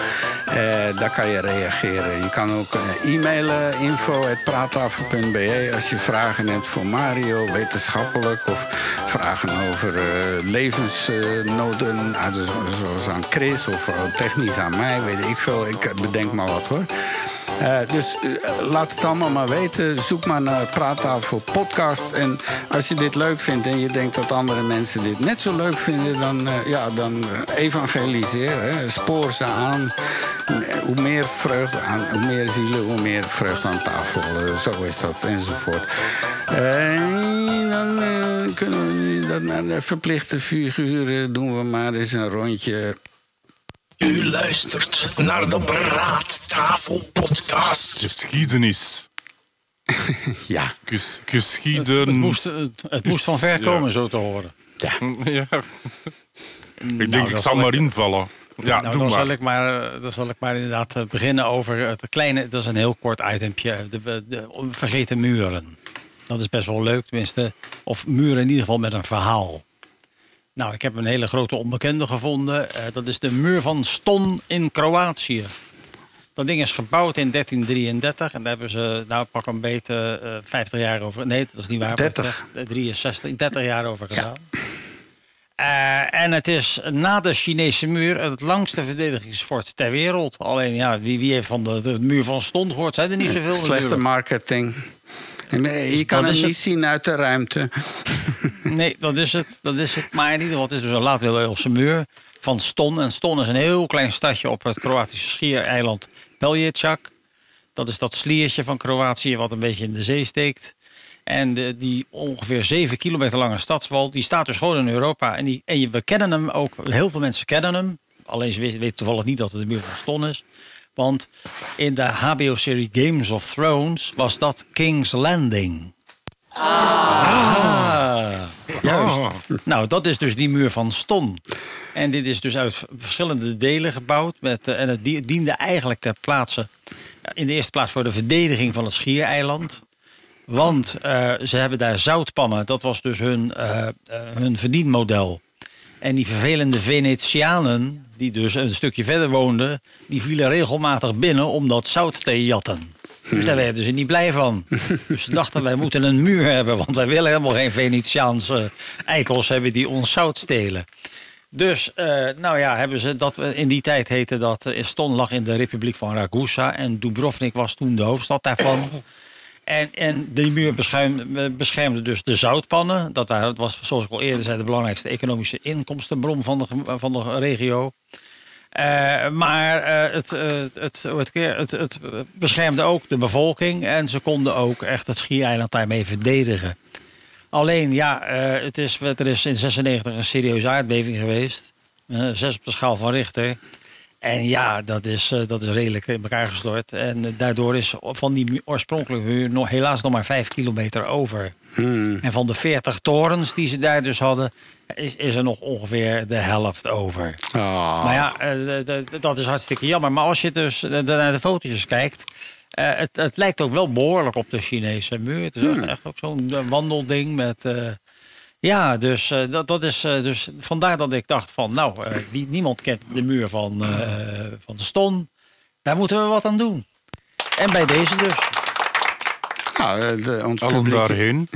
Eh, daar kan je reageren. Je kan ook eh, e-mailen info.praattafel.be als je vragen hebt voor Mario, wetenschappelijk of vragen over eh, levensnoden, ah, dus- zoals aan Chris of technisch aan mij, weet ik veel. Ik bedenk maar wat hoor. Eh, dus eh, laat het allemaal maar weten. Zoek maar naar Praattafel Podcast. En als je dit leuk vindt en je denkt dat andere mensen dit net zo leuk vinden, dan, eh, ja, dan evangeliseer. Hè. Spoor ze aan. Hoe meer vreugde aan, hoe meer zielen, hoe meer vreugde aan tafel. Zo is dat enzovoort. En dan kunnen we nu dat naar de verplichte figuren doen we maar eens een rondje. U luistert naar de Praattafel Podcast. Geschiedenis. Ja, Ges- Het, geschieden... het moest, het, het moest van ver Ja. komen, zo te horen. ja. Ja. Ik denk, ik zal maar ik- invallen. Ja, nou, doe dan, maar. Zal ik maar, eh, dan zal ik maar inderdaad eh, beginnen over het kleine. Dat is een heel kort itempje. De, de, de vergeten muren. Dat is best wel leuk, tenminste. Of muren in ieder geval met een verhaal. Nou, ik heb een hele grote onbekende gevonden. Eh, dat is de muur van Ston in Kroatië. Dat ding is gebouwd in 1333 en daar hebben ze, nou pak een beetje eh 50 jaar over. Nee, dat is niet waar. 30. maar, eh, 63, 30 jaar over gedaan. Eh, en het is na de Chinese muur het langste verdedigingsfort ter wereld. Alleen ja, wie, wie heeft van de, de muur van Ston gehoord? Zijn er niet zoveel. Slechte marketing. En, eh, je kan Dat hem is niet het. zien uit de ruimte. Nee, dat is het. Dat is het. Maar in ieder geval, het is dus een laat-middeleeuwse muur van Ston. En Ston is een heel klein stadje op het Kroatische schiereiland Pelješac. Dat is dat sliertje van Kroatië wat een beetje in de zee steekt. En de, die ongeveer zeven kilometer lange stadswal, die staat dus gewoon in Europa. En, die, en je- we kennen hem ook, heel veel mensen kennen hem. Alleen ze weten, weten toevallig niet dat het de muur van Ston is. Want in de HBO-serie Games of Thrones was dat King's Landing. Ah, juist. Nou, dat is dus die muur van Ston. En dit is dus uit verschillende delen gebouwd. Met, eh, en het die- diende eigenlijk ter plaatse... ja, in de eerste plaats voor de verdediging van het schiereiland. Want eh, ze hebben daar zoutpannen. Dat was dus hun, eh, eh, hun verdienmodel. En die vervelende Venetianen, die dus een stukje verder woonden... die vielen regelmatig binnen om dat zout te jatten. Dus daar werden ze niet blij van. Dus ze dachten, wij moeten een muur hebben... want wij willen helemaal geen Venetiaanse eikels hebben die ons zout stelen. Dus, eh, nou ja, hebben ze dat, in die tijd heette dat... eh, Ston lag in de Republiek van Ragusa... en Dubrovnik was toen de hoofdstad daarvan... En, en die muur beschermde, dus de zoutpannen. Dat, daar, dat was, zoals ik al eerder zei, de belangrijkste economische inkomstenbron van de, van de regio. Eh, maar eh, het, eh, het, het, beschermde ook de bevolking. En ze konden ook echt het schiereiland daarmee verdedigen. Alleen, ja, eh, het is, er is in 96 een serieuze aardbeving geweest. Eh, zes op de schaal van Richter. En ja, dat is, eh, dat is redelijk in elkaar gestort. En eh, daardoor is van die oorspronkelijke muur nog, helaas nog maar vijf kilometer over. En van de 40 torens die ze daar dus hadden, is, is er nog ongeveer de helft over. Oh. Maar ja, eh, dat is hartstikke jammer. Maar als je dus naar de fotootjes kijkt... het, het lijkt ook wel behoorlijk op de Chinese muur. Het is ook echt ook zo'n wandelding met... ja, dus, eh, dat, dat is, eh, dus vandaar dat ik dacht van... nou, eh, wie, niemand kent de muur van, eh, van de Ston. Daar moeten we wat aan doen. En bij deze dus. Nou, de, ons Allen publiek... daarheen.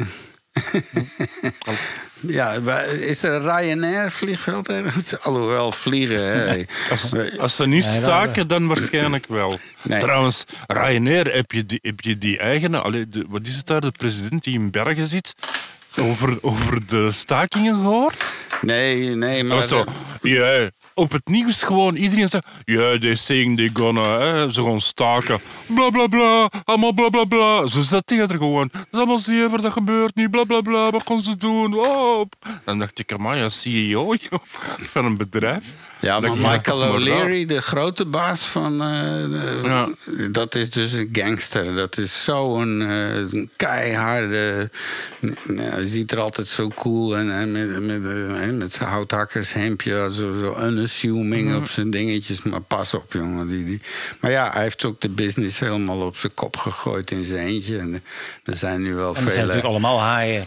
Ja, is er een Ryanair vliegveld ergens? Alhoewel, vliegen, hè. Als, als ze niet staken, dan waarschijnlijk wel. Nee. Trouwens, Ryanair, heb je die, heb je die eigene... Wat is het daar? De president die in Bergen zit. Over, over de stakingen gehoord? Nee, nee, maar... was zo. Ja, op het nieuws gewoon iedereen zegt. Ja, they saying they gonna. Hè, ze gaan staken. Bla bla bla. Allemaal bla bla bla. Zat hij er gewoon. Dat is allemaal zeker, dat gebeurt niet. Bla bla bla. Wat gaan ze doen? Oh. Dan dacht ik, maar ja, CEO joh, van een bedrijf. Ja, maar Michael O'Leary, de grote baas van... eh, Ja. Dat is dus een gangster. Dat is zo'n eh, keiharde... Hij ziet er altijd zo cool en, en met, met, eh, met zijn houthakkershemdje... Zo, zo unassuming op zijn dingetjes. Maar pas op, jongen. Die, die. Maar ja, hij heeft ook de business helemaal op zijn kop gegooid in zijn eentje. En er zijn nu wel En zijn natuurlijk allemaal haaien.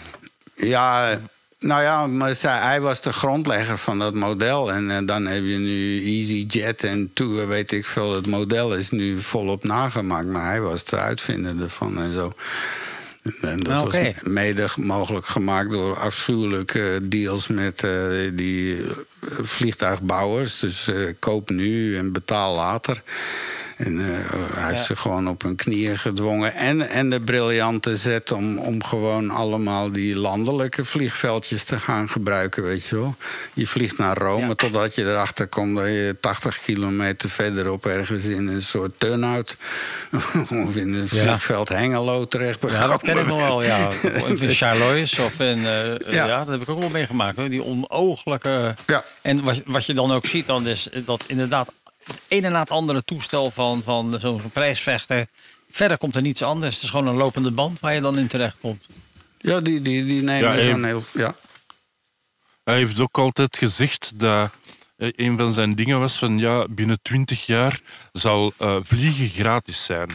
Ja, nou ja, maar hij was de grondlegger van dat model. En eh, dan heb je nu EasyJet en Tour, weet ik veel. Het model is nu volop nagemaakt, maar hij was de uitvinder ervan en zo. En dat oké. was mede mogelijk gemaakt door afschuwelijke deals met eh, die eh, vliegtuigbouwers. Dus eh, koop nu en betaal later. En eh, hij heeft Ja. ze gewoon op hun knieën gedwongen. En, en de briljante zet om, om gewoon allemaal die landelijke vliegveldjes te gaan gebruiken, weet je wel. Je vliegt naar Rome Ja. totdat je erachter komt dat je 80 kilometer verderop ergens in een soort turnout of in een vliegveld Hengelo terecht Ja, dat ken ik nog wel. Ja. Of in Charlois of in... eh, ja. Ja. dat heb ik ook wel meegemaakt. Hoor. Die onooglijke... Ja. En wat, wat je dan ook ziet, dan is dat inderdaad... het ene na het andere toestel van, van zo'n prijsvechter... Verder komt er niets anders. Het is gewoon een lopende band waar je dan in terecht komt. Ja, die, die, die nemen Ja, zo'n en- heel... Ja. Hij heeft ook altijd gezegd dat eh, een van zijn dingen was van ja, binnen 20 jaar zal eh, vliegen gratis zijn.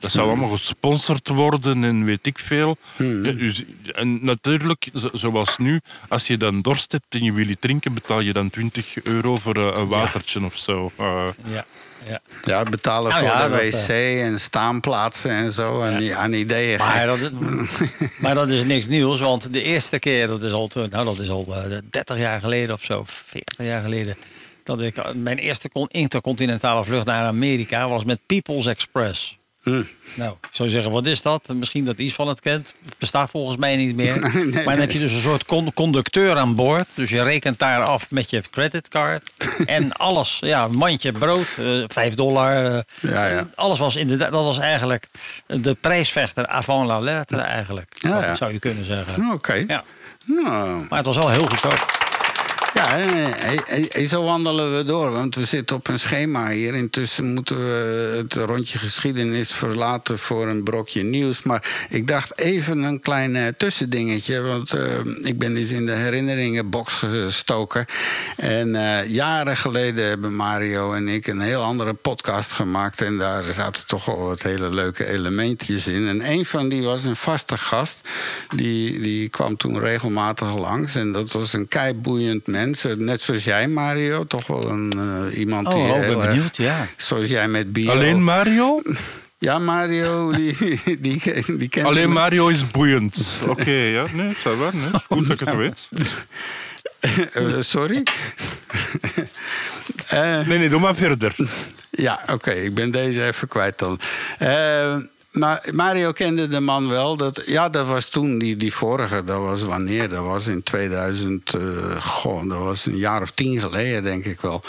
Dat zou allemaal gesponsord worden en weet ik veel. Ja, dus- en natuurlijk, zo- zoals nu, als je dan dorst hebt en je wil iets drinken, betaal je dan 20 euro voor eh, een watertje of zo. Eh, Ja. ja. ja, betalen Nou voor ja, de dat, wc en staanplaatsen en zo. En die- aan ideeën Maar dat, maar dat is niks nieuws, want de eerste keer, dat is al, nou, dat is al eh, 30 jaar geleden of zo, 40 jaar geleden, dat ik eh, mijn eerste con- intercontinentale vlucht naar Amerika was met People's Express. Hm. Nou, ik zou zeggen, wat is dat? Misschien dat iets van het kent. Het bestaat volgens mij niet meer. Nee, maar dan heb je dus een soort con- conducteur aan boord. Dus je rekent daar af met je creditcard. en alles, ja, een mandje brood, eh 5 dollar. eh, Ja, ja. Alles was inderdaad, dat was eigenlijk de prijsvechter avant la lettre eigenlijk. Ja. Zou je kunnen zeggen. Oké. Ja. Nou, Maar het was wel heel goedkoop. Ja, zo wandelen we door, want we zitten op een schema hier. Intussen moeten we het rondje geschiedenis verlaten voor een brokje nieuws. Maar ik dacht even een klein eh, tussendingetje, want eh, ik ben eens in de herinneringenbox gestoken. En eh, jaren geleden hebben Mario en ik een heel andere podcast gemaakt. En daar zaten toch wel wat hele leuke elementjes in. En een van die was een vaste gast. Die, die kwam toen regelmatig langs. En dat was een keiboeiend mens. Net zoals jij, Mario. Toch wel een, eh, iemand Oh, die oh, ik heel ben erg... benieuwd, ja. Zoals jij met bio... Alleen Mario? Ja, Mario, die, die, die, kent Alleen hem. Mario is boeiend. Oké, ja, nee, ça va, nee. Goed dat ik het weet. Eh, sorry? Eh, Nee, nee, doe maar verder. Ja, oké, ik ben deze even kwijt dan. Eh, maar Mario kende de man wel. Dat, ja, dat was toen, die, die vorige, dat was wanneer? Dat was in 2000, eh, goh, dat was een jaar of tien geleden, denk ik wel.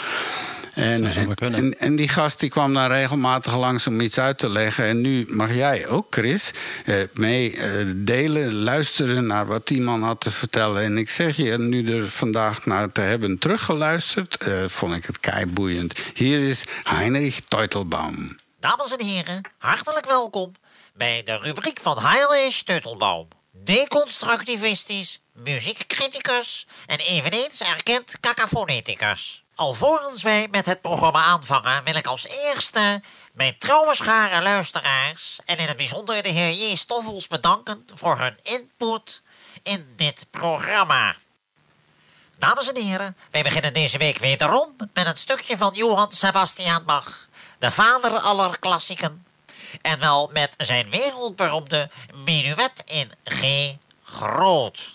En, en, en die gast die kwam dan regelmatig langs om iets uit te leggen. En nu mag jij ook, Chris, eh, mee eh, delen, luisteren naar wat die man had te vertellen. En ik zeg je, nu er vandaag naar te hebben teruggeluisterd, eh, vond ik het keiboeiend. Hier is Heinrich Teutelbaum. Dames en heren, hartelijk welkom bij de rubriek van Heinrich Teutelbaum. Deconstructivistisch, muziekcriticus en eveneens erkend cacafoneticus. Alvorens wij met het programma aanvangen, wil ik als eerste mijn trouwe schare luisteraars en in het bijzonder de heer J. Stoffels bedanken voor hun input in dit programma. Dames en heren, wij beginnen deze week wederom met een stukje van Johann Sebastian Bach, de vader aller klassieken. En wel met zijn wereldberoemde menuet in G groot.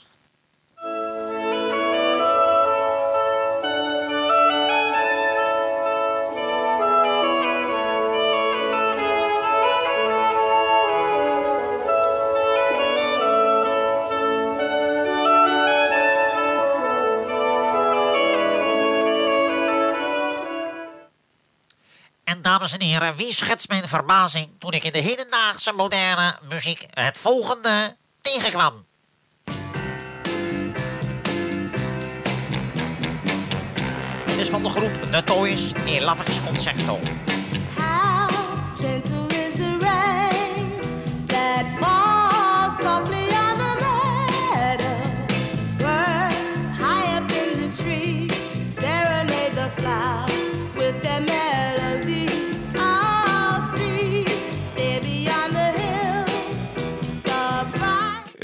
Dames en heren, wie schetst mijn verbazing toen ik in de hedendaagse moderne muziek het volgende tegenkwam? Dit is van de groep The Toys in Lavers Concerto.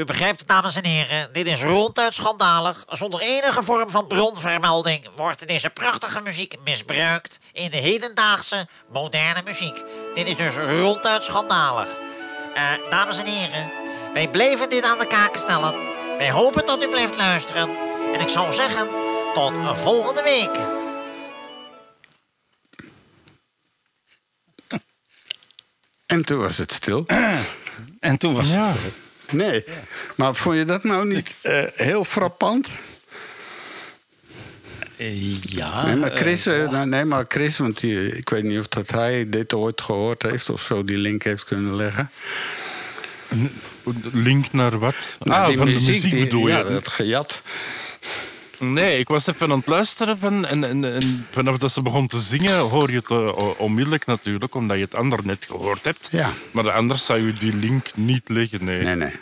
U begrijpt het, dames en heren, dit is ronduit schandalig. Zonder enige vorm van bronvermelding wordt deze prachtige muziek misbruikt in de hedendaagse moderne muziek. Dit is dus ronduit schandalig. Eh, dames en heren, wij blijven dit aan de kaak stellen. Wij hopen dat u blijft luisteren. En ik zou zeggen, tot volgende week. En toen was het stil. En toen was Ja. het... Nee. Maar vond je dat nou niet eh, heel frappant? eh, ja. Nee, maar Chris, eh, nou, nee, maar Chris want die, ik weet niet of dat hij dit ooit gehoord heeft of zo die link heeft kunnen leggen. Link naar wat? Nou, ah, die van de muziek die- bedoel ja, je? dat gejat. Nee, ik was even aan het luisteren en, en, en vanaf dat ze begon te zingen hoor je het eh, onmiddellijk natuurlijk, omdat je het ander net gehoord hebt. Ja. Maar anders zou je die link niet leggen, nee. Nee, nee.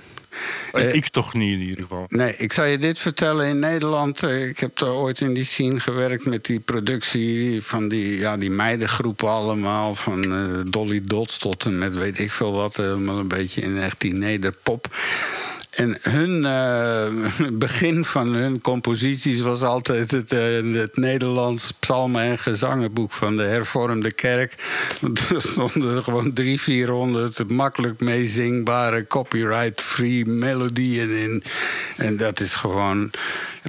Eh, Eh, ik toch niet in ieder geval. Nee, ik zal je dit vertellen. In Nederland, ik heb daar ooit in die scene gewerkt met die productie van die, ja, die meidengroepen allemaal. Van Dolly Dots tot en met weet ik veel wat. Helemaal een beetje in echt die nederpop. En hun eh, begin van hun composities was altijd het, eh, het Nederlands psalmen- en gezangenboek van de hervormde kerk. Er stonden er gewoon drie, vierhonderd makkelijk meezingbare copyright-free melodieën in. En dat is gewoon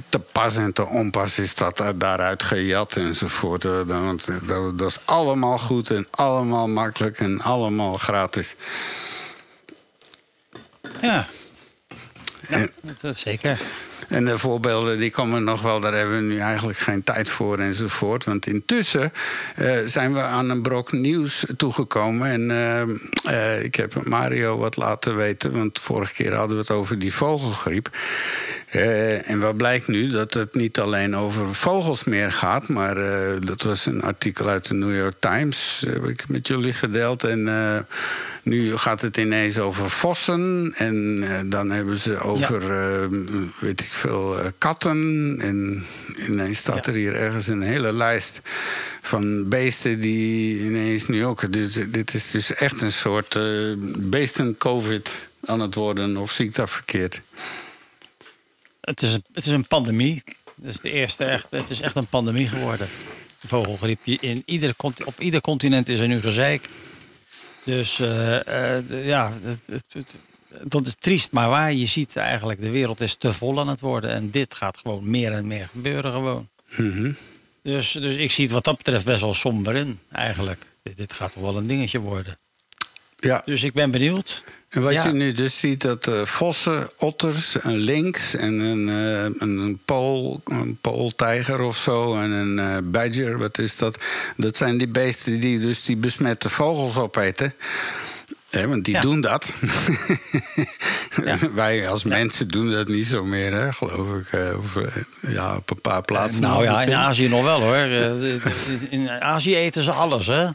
te pas en te onpas is dat daar- daaruit gejat enzovoort. Want eh, dat, dat is allemaal goed en allemaal makkelijk en allemaal gratis. Ja, En, dat zeker. En de voorbeelden die komen nog wel, daar hebben we nu eigenlijk geen tijd voor enzovoort. Want intussen eh, zijn we aan een brok nieuws toegekomen. En eh, eh, ik heb Mario wat laten weten, want vorige keer hadden we het over die vogelgriep. En wat blijkt nu? Dat het niet alleen over vogels meer gaat, maar dat was een artikel uit de New York Times, heb ik met jullie gedeeld. En nu gaat het ineens over vossen. En eh, dan hebben ze over, eh, weet ik veel, eh, katten. En ineens staat Ja. er hier ergens een hele lijst van beesten die ineens nu ook. Dus, dit is dus echt een soort beesten-COVID aan het worden, of zie ik dat verkeerd? Het is, een, het is een pandemie. Het is, de eerste echt, het is echt een pandemie geworden. De vogelgriep. Je- In ieder, op ieder continent is er nu gezeik. Dus eh, eh, ja, dat is triest, maar waar. Je ziet eigenlijk, de wereld is te vol aan het worden. En dit gaat gewoon meer en meer gebeuren gewoon. Mhm. Dus, dus ik zie het wat dat betreft best wel somber in, eigenlijk. Dit, dit gaat toch wel een dingetje worden. Ja, Dus ik ben benieuwd. En wat Ja. je nu dus ziet, dat eh, vossen, otters, een lynx en een, eh, een, een pool, een pooltijger of zo... en een eh, badger, wat is dat? Dat zijn die beesten die dus die besmette vogels opeten... Want die Ja. doen dat. Ja. Wij als mensen doen dat niet zo meer, hè, geloof ik. eh, Of, eh, ja, op een paar plaatsen. nou ja, in. Azië nog wel hoor. Eh, In Azië eten ze alles, hè?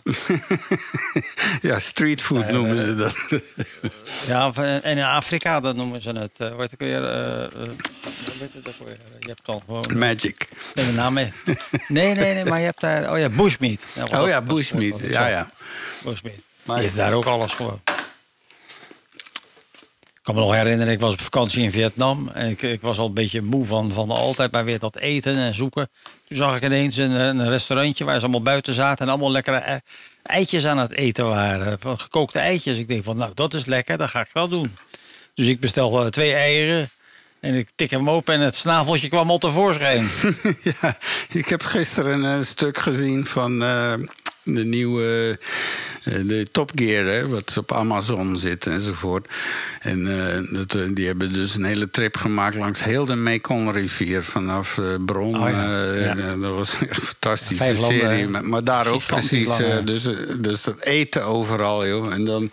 ja, streetfood noemen ze dat. Ja, en in Afrika, dat noemen ze het. Uh, wordt ik weer. Je hebt dan gewoon. Magic. Nee, de naam mee. Nee, nee, nee, maar je hebt daar. Oh ja, bushmeat. Oh ja, bushmeat. Ja, ja. Bushmeat. Heeft daar ook alles gewoon. Ik kan me nog herinneren, ik was op vakantie in Vietnam. En ik, ik was al een beetje moe van, van altijd maar weer dat eten en zoeken. Toen zag ik ineens een, een restaurantje waar ze allemaal buiten zaten. En allemaal lekkere ei- eitjes aan het eten waren. Gekookte eitjes. Ik denk van, nou, dat is lekker, dan ga ik dat doen. Dus ik bestel eh, twee eieren. En ik tik hem open en het snaveltje kwam al tevoorschijn. ja, ik heb gisteren een stuk gezien van eh, de nieuwe eh, de Top Gear, hè, wat op Amazon zit enzovoort. En eh, dat, eh, die hebben dus een hele trip gemaakt langs heel de Mekong-rivier vanaf eh, Bron. Oh ja, ja. en dat was echt een fantastische Vijf serie. Maar, daar ook precies. dus, dus dat eten overal, joh. En dan,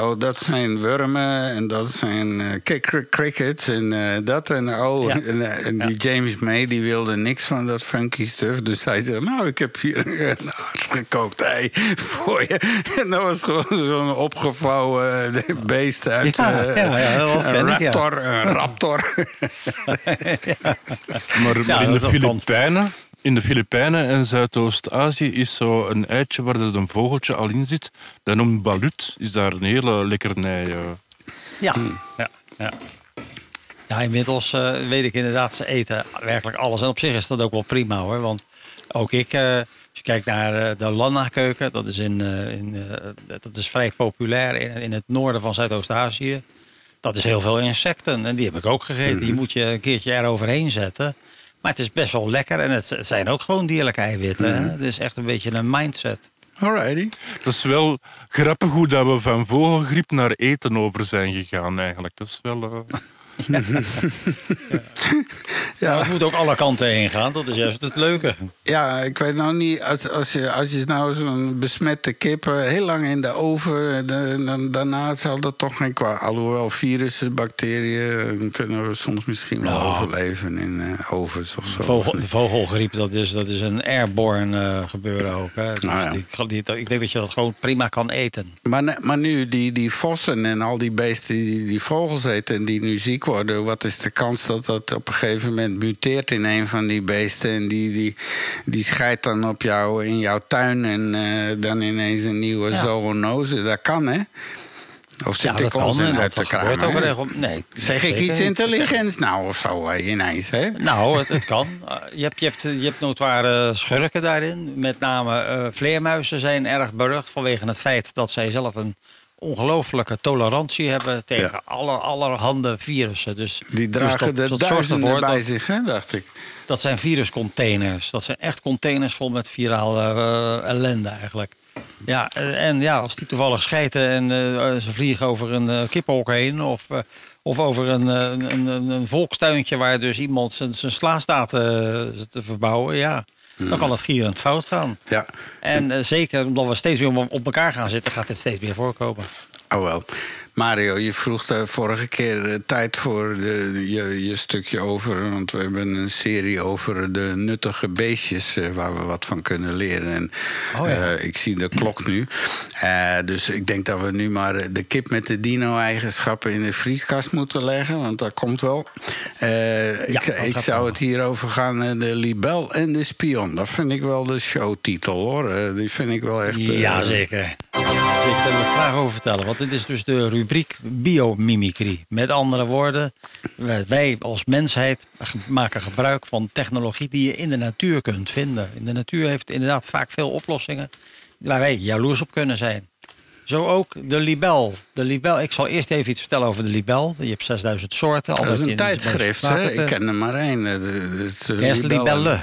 oh, dat zijn wormen en dat zijn crickets en dat. En, oh, Ja. en, en die James May die wilde niks van dat funky stuff. Dus hij zei, nou, ik heb hier een hardgekookt ei voor je. En dat was gewoon zo'n opgevouwen eh, beest uit Ja, eh, ja, ja, dat een ken ik, ja. raptor. Een raptor. Maar, in, de dat. Filipijnen, in de Filipijnen en Zuidoost-Azië is zo een eitje waar er een vogeltje al in zit. Dat noemt balut. Is daar een hele lekkernij. eh. Ja, ja, ja. Ja, inmiddels eh, weet ik inderdaad, ze eten werkelijk alles. En op zich is dat ook wel prima hoor. Want ook ik, eh, als je kijkt naar eh, de Lanna-keuken, dat, is in, eh, in, eh, dat is vrij populair in, in het noorden van Zuidoost-Azië. Dat is heel veel insecten en die heb ik ook gegeten. Die moet je een keertje eroverheen zetten. Maar het is best wel lekker en het, het zijn ook gewoon dierlijke eiwitten. hè. Het is echt een beetje een mindset. Alrighty. Dat is wel grappig hoe dat we van vogelgriep naar eten over zijn gegaan eigenlijk. Dat is wel... Ja. het moet ook alle kanten heen gaan. Dat is juist het leuke. Ja, ik weet nou niet, als, als je, als je nou zo'n besmette kip eh, heel lang in de oven, de- dan, daarna zal dat toch geen kwaad. Alhoewel virussen, bacteriën, eh, kunnen we soms misschien wel Nou. overleven in eh, ovens of zo. Vogel, vogelgriep, dat is, dat is een airborne eh, gebeuren ook. Hè. Dus Nou ja. die- die- ik denk dat je dat gewoon prima kan eten. Maar, maar nu, die, die vossen en al die beesten die, die vogels eten en die nu ziek worden, wat is de kans dat dat op een gegeven moment muteert in een van die beesten en die, die, die scheidt dan op jou in jouw tuin en eh, dan ineens een nieuwe Ja. zoonose? Dat kan, hè? Of zit Ja, ik onzin uit te kramen? regel- Nee, Zeg zeker ik iets intelligents nou of zo eh, ineens, hè? Nou, het, het kan. Uh, Je hebt, je, hebt, je hebt notoire schurken daarin. Met name eh, vleermuizen zijn erg berucht vanwege het feit dat zij zelf een ongelooflijke tolerantie hebben tegen Ja. alle, allerhande virussen. Dus, Die dus dragen dat- de duizenden bij zich, hè, dacht ik. Dat zijn viruscontainers. Dat zijn echt containers vol met virale eh, ellende eigenlijk. Ja, eh, en ja, als die toevallig schijten en eh, ze vliegen over een eh, kippenhok heen... of, of over een, een, een, volkstuintje waar dus iemand zijn, zijn sla staat te verbouwen... ja, dan kan het gierend fout gaan. Ja. En eh, zeker omdat we steeds meer op- op elkaar gaan zitten... gaat dit steeds meer voorkomen. Oh wel. Mario, je vroeg de vorige keer eh, tijd voor de, je, je stukje over. Want we hebben een serie over de nuttige beestjes eh, waar we wat van kunnen leren. En, Oh ja. eh, ik zie de klok nu. Dus ik denk dat we nu maar de kip met de dino-eigenschappen in de vrieskast moeten leggen. Want dat komt wel. Eh, ik ik zou het hier over gaan. de libel en de spion. Dat vind ik wel de showtitel hoor. Die vind ik wel echt. eh, Daar wil ik graag over vertellen. Want dit is dus de rubriek biomimicry. Met andere woorden, wij- als mensheid maken gebruik van technologie die je in de natuur kunt vinden. In de natuur heeft inderdaad vaak veel oplossingen waar wij jaloers op kunnen zijn. Zo ook de libel. De libel. Ik zal eerst even iets vertellen over de libel. Je hebt 6000 soorten. Dat is een tijdschrift, hè? Ik ken er maar één. eh, de- de- het, eh, de libelle.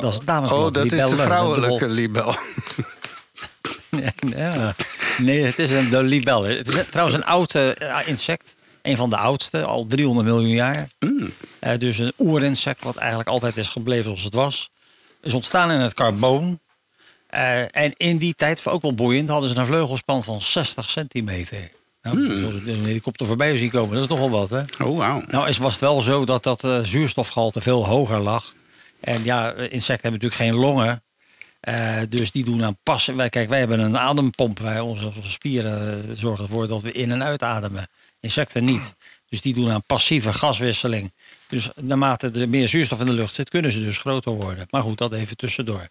Dat is. Oh, dat is de vrouwelijke libel. Ja. Nee, het is een, de libel. Het is trouwens een oud eh, insect. Een van de oudste, al 300 miljoen jaar. Eh, dus een oerinsect, wat eigenlijk altijd is gebleven zoals het was. Is ontstaan in het carboon. Eh, en in die tijd, ook wel boeiend, hadden ze een vleugelspan van 60 centimeter. Nou, ik een helikopter voorbij zien komen, dat is nogal wat, hè? Oh, wauw. Nou, is, was het wel zo dat dat eh, zuurstofgehalte veel hoger lag. En ja, eh, insecten hebben natuurlijk geen longen. Eh, dus die doen aan passen. Wij, kijk, wij hebben een adempomp. Wij, onze, spieren eh, zorgen ervoor dat we in- en uitademen. Insecten niet. Dus die doen aan passieve gaswisseling. Dus naarmate er meer zuurstof in de lucht zit, kunnen ze dus groter worden. Maar goed, dat even tussendoor.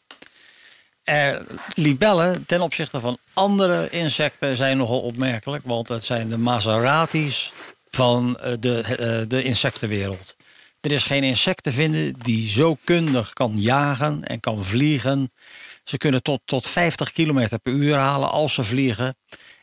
Libellen ten opzichte van andere insecten zijn nogal opmerkelijk. Want het zijn de Maseratis van eh, de, de insectenwereld. Er is geen insect te vinden die zo kundig kan jagen en kan vliegen. Ze kunnen tot, tot 50 km per uur halen als ze vliegen.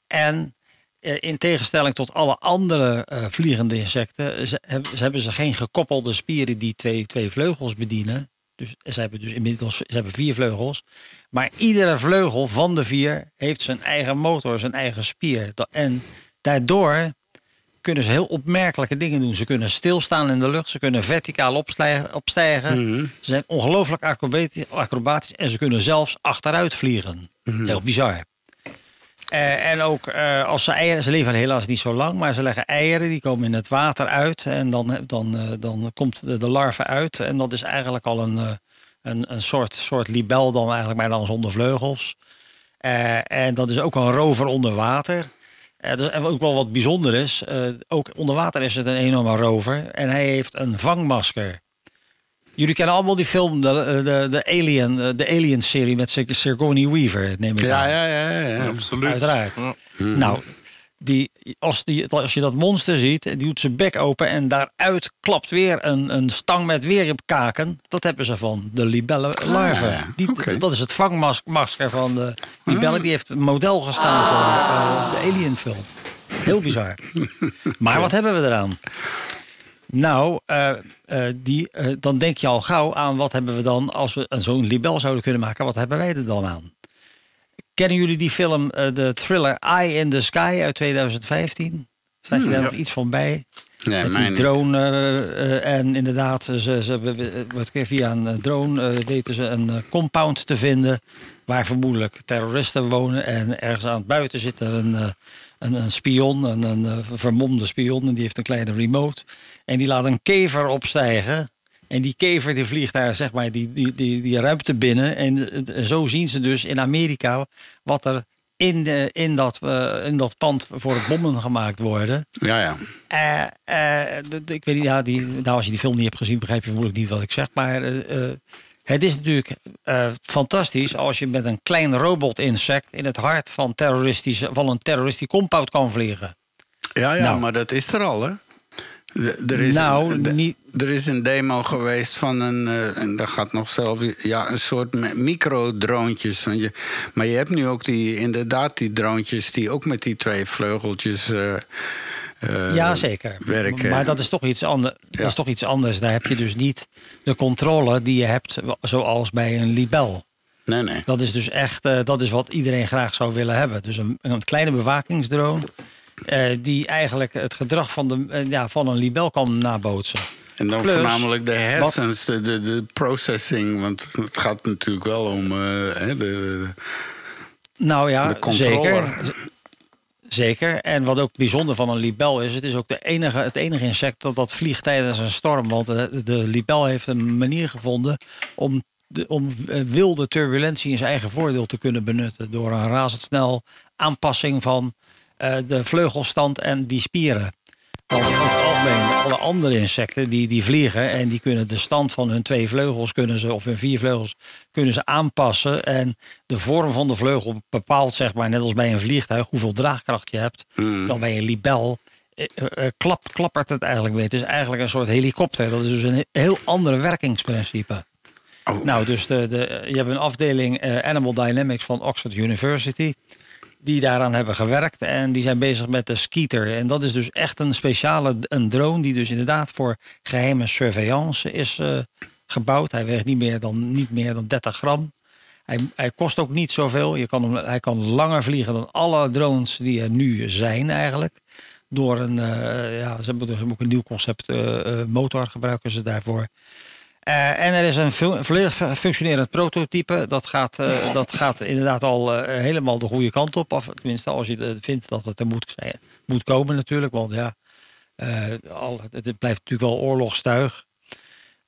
En eh, in tegenstelling tot alle andere eh, vliegende insecten... Ze, hebben- ze geen gekoppelde spieren die twee, twee vleugels bedienen. Dus ze hebben dus inmiddels ze hebben vier vleugels. Maar iedere vleugel van de vier heeft zijn eigen motor, zijn eigen spier. En daardoor kunnen ze heel opmerkelijke dingen doen. Ze kunnen stilstaan in de lucht, ze kunnen verticaal opstijgen. opstijgen. Ze zijn ongelooflijk acrobati- acrobatisch en ze kunnen zelfs achteruit vliegen. Heel bizar. Eh, en ook eh, als ze eieren, ze leven helaas niet zo lang, maar ze leggen eieren, die komen in het water uit. En dan, dan, eh, dan komt de, de larve uit. En dat is eigenlijk al een, een, een soort, soort libel dan eigenlijk, maar dan zonder vleugels. En dat is ook een rover onder water. Eh, dat is en ook wel wat bijzonder is. eh, ook onder water is het een enorme rover. En hij heeft een vangmasker. Jullie kennen allemaal die film, de, de, de Alien, eh, de Alien-serie met Sig- Sigourney Weaver, neem ik Ja, aan. ja, ja. ja, ja. Absoluut. Uiteraard. Ja. Nou, die, als, die, als je dat monster ziet, die doet zijn bek open en daaruit klapt weer een, een stang met weer kaken. Dat hebben ze van de libelle larve. ja, ja. Die, Oké. Dat is het vangmasker van de libelle. Die heeft een model gestaan voor eh, de Alien-film. Heel bizar. Maar wat hebben we eraan? Nou, eh, eh, die, dan denk je al gauw aan wat hebben we dan als we zo'n libel zouden kunnen maken. Wat hebben wij er dan aan? Kennen jullie die film, eh, de thriller Eye in the Sky uit 2015? Staat je daar nog iets van bij? Nee, Met die drone eh, eh, en inderdaad, ze, ze, wat via een drone weten ze een compound te vinden waar vermoedelijk terroristen wonen. En ergens aan het buiten zit er een, een, een spion, een, een vermomde spion en die heeft een kleine remote. En die laat een kever opstijgen. En die kever die vliegt daar zeg maar die, die, die, die ruimte binnen. En zo zien ze dus in Amerika wat er in, de, in, dat, eh, in dat pand voor het bommen gemaakt worden. Ja, ja. Eh, eh, ik weet niet, ja, die, nou, als je die film niet hebt gezien, begrijp je vermoedelijk niet wat ik zeg. Maar het is natuurlijk fantastisch als je met een klein robot-insect in het hart van, terroristische, van een terroristisch compound kan vliegen. Ja, ja, Nou. maar dat is er al, hè? Er is, Nou, een, niet- er is een demo geweest van een, eh, en dat gaat nog zelf, ja, een soort micro-droontjes. van je- Maar je hebt nu ook die, inderdaad die droontjes die ook met die twee vleugeltjes eh, eh, ja, zeker. werken. Maar dat is, toch iets ander, dat is toch iets anders. Daar heb je dus niet de controle die je hebt zoals bij een libel. Nee, nee. Dat is dus echt, dat is wat iedereen graag zou willen hebben. Dus een, een kleine bewakingsdrone die eigenlijk het gedrag van, de, eh, ja, van een libel kan nabootsen. En dan Plus, voornamelijk de hersens, de, de, de processing. Want het gaat natuurlijk wel om eh, de, Nou ja, de controller. zeker. Zeker. En wat ook bijzonder van een libel is, het is ook de enige, het enige insect dat, dat vliegt tijdens een storm. Want de, de libel heeft een manier gevonden om, de, om eh, wilde turbulentie in zijn eigen voordeel te kunnen benutten. Door een razendsnel aanpassing van eh, de vleugelstand en die spieren. Want over het algemeen, alle andere insecten die, die vliegen en die kunnen de stand van hun twee vleugels kunnen ze, of hun vier vleugels kunnen ze aanpassen. En de vorm van de vleugel bepaalt, zeg maar, net als bij een vliegtuig, hoeveel draagkracht je hebt. Dan bij een libel eh, eh, klap, klappert het eigenlijk mee. Het is eigenlijk een soort helikopter. Dat is dus een he- heel ander werkingsprincipe. Oh. Nou, dus de, de, je hebt een afdeling eh, Animal Dynamics van Oxford University die daaraan hebben gewerkt. En die zijn bezig met de Skeeter. En dat is dus echt een speciale een drone die dus inderdaad voor geheime surveillance is eh, gebouwd. Hij weegt niet meer dan, niet meer dan 30 gram. Hij, hij kost ook niet zoveel. Je kan hem, hij kan langer vliegen dan alle drones die er nu zijn eigenlijk. Door een, eh, ja, ze hebben dus ook een nieuw concept eh, motor gebruiken ze daarvoor. Eh, en er is een volledig fu- functionerend prototype. Dat gaat, eh, dat gaat inderdaad al eh, helemaal de goede kant op. Of tenminste, als je vindt dat het er moet, moet komen natuurlijk. Want ja, al, het, blijft natuurlijk wel oorlogstuig.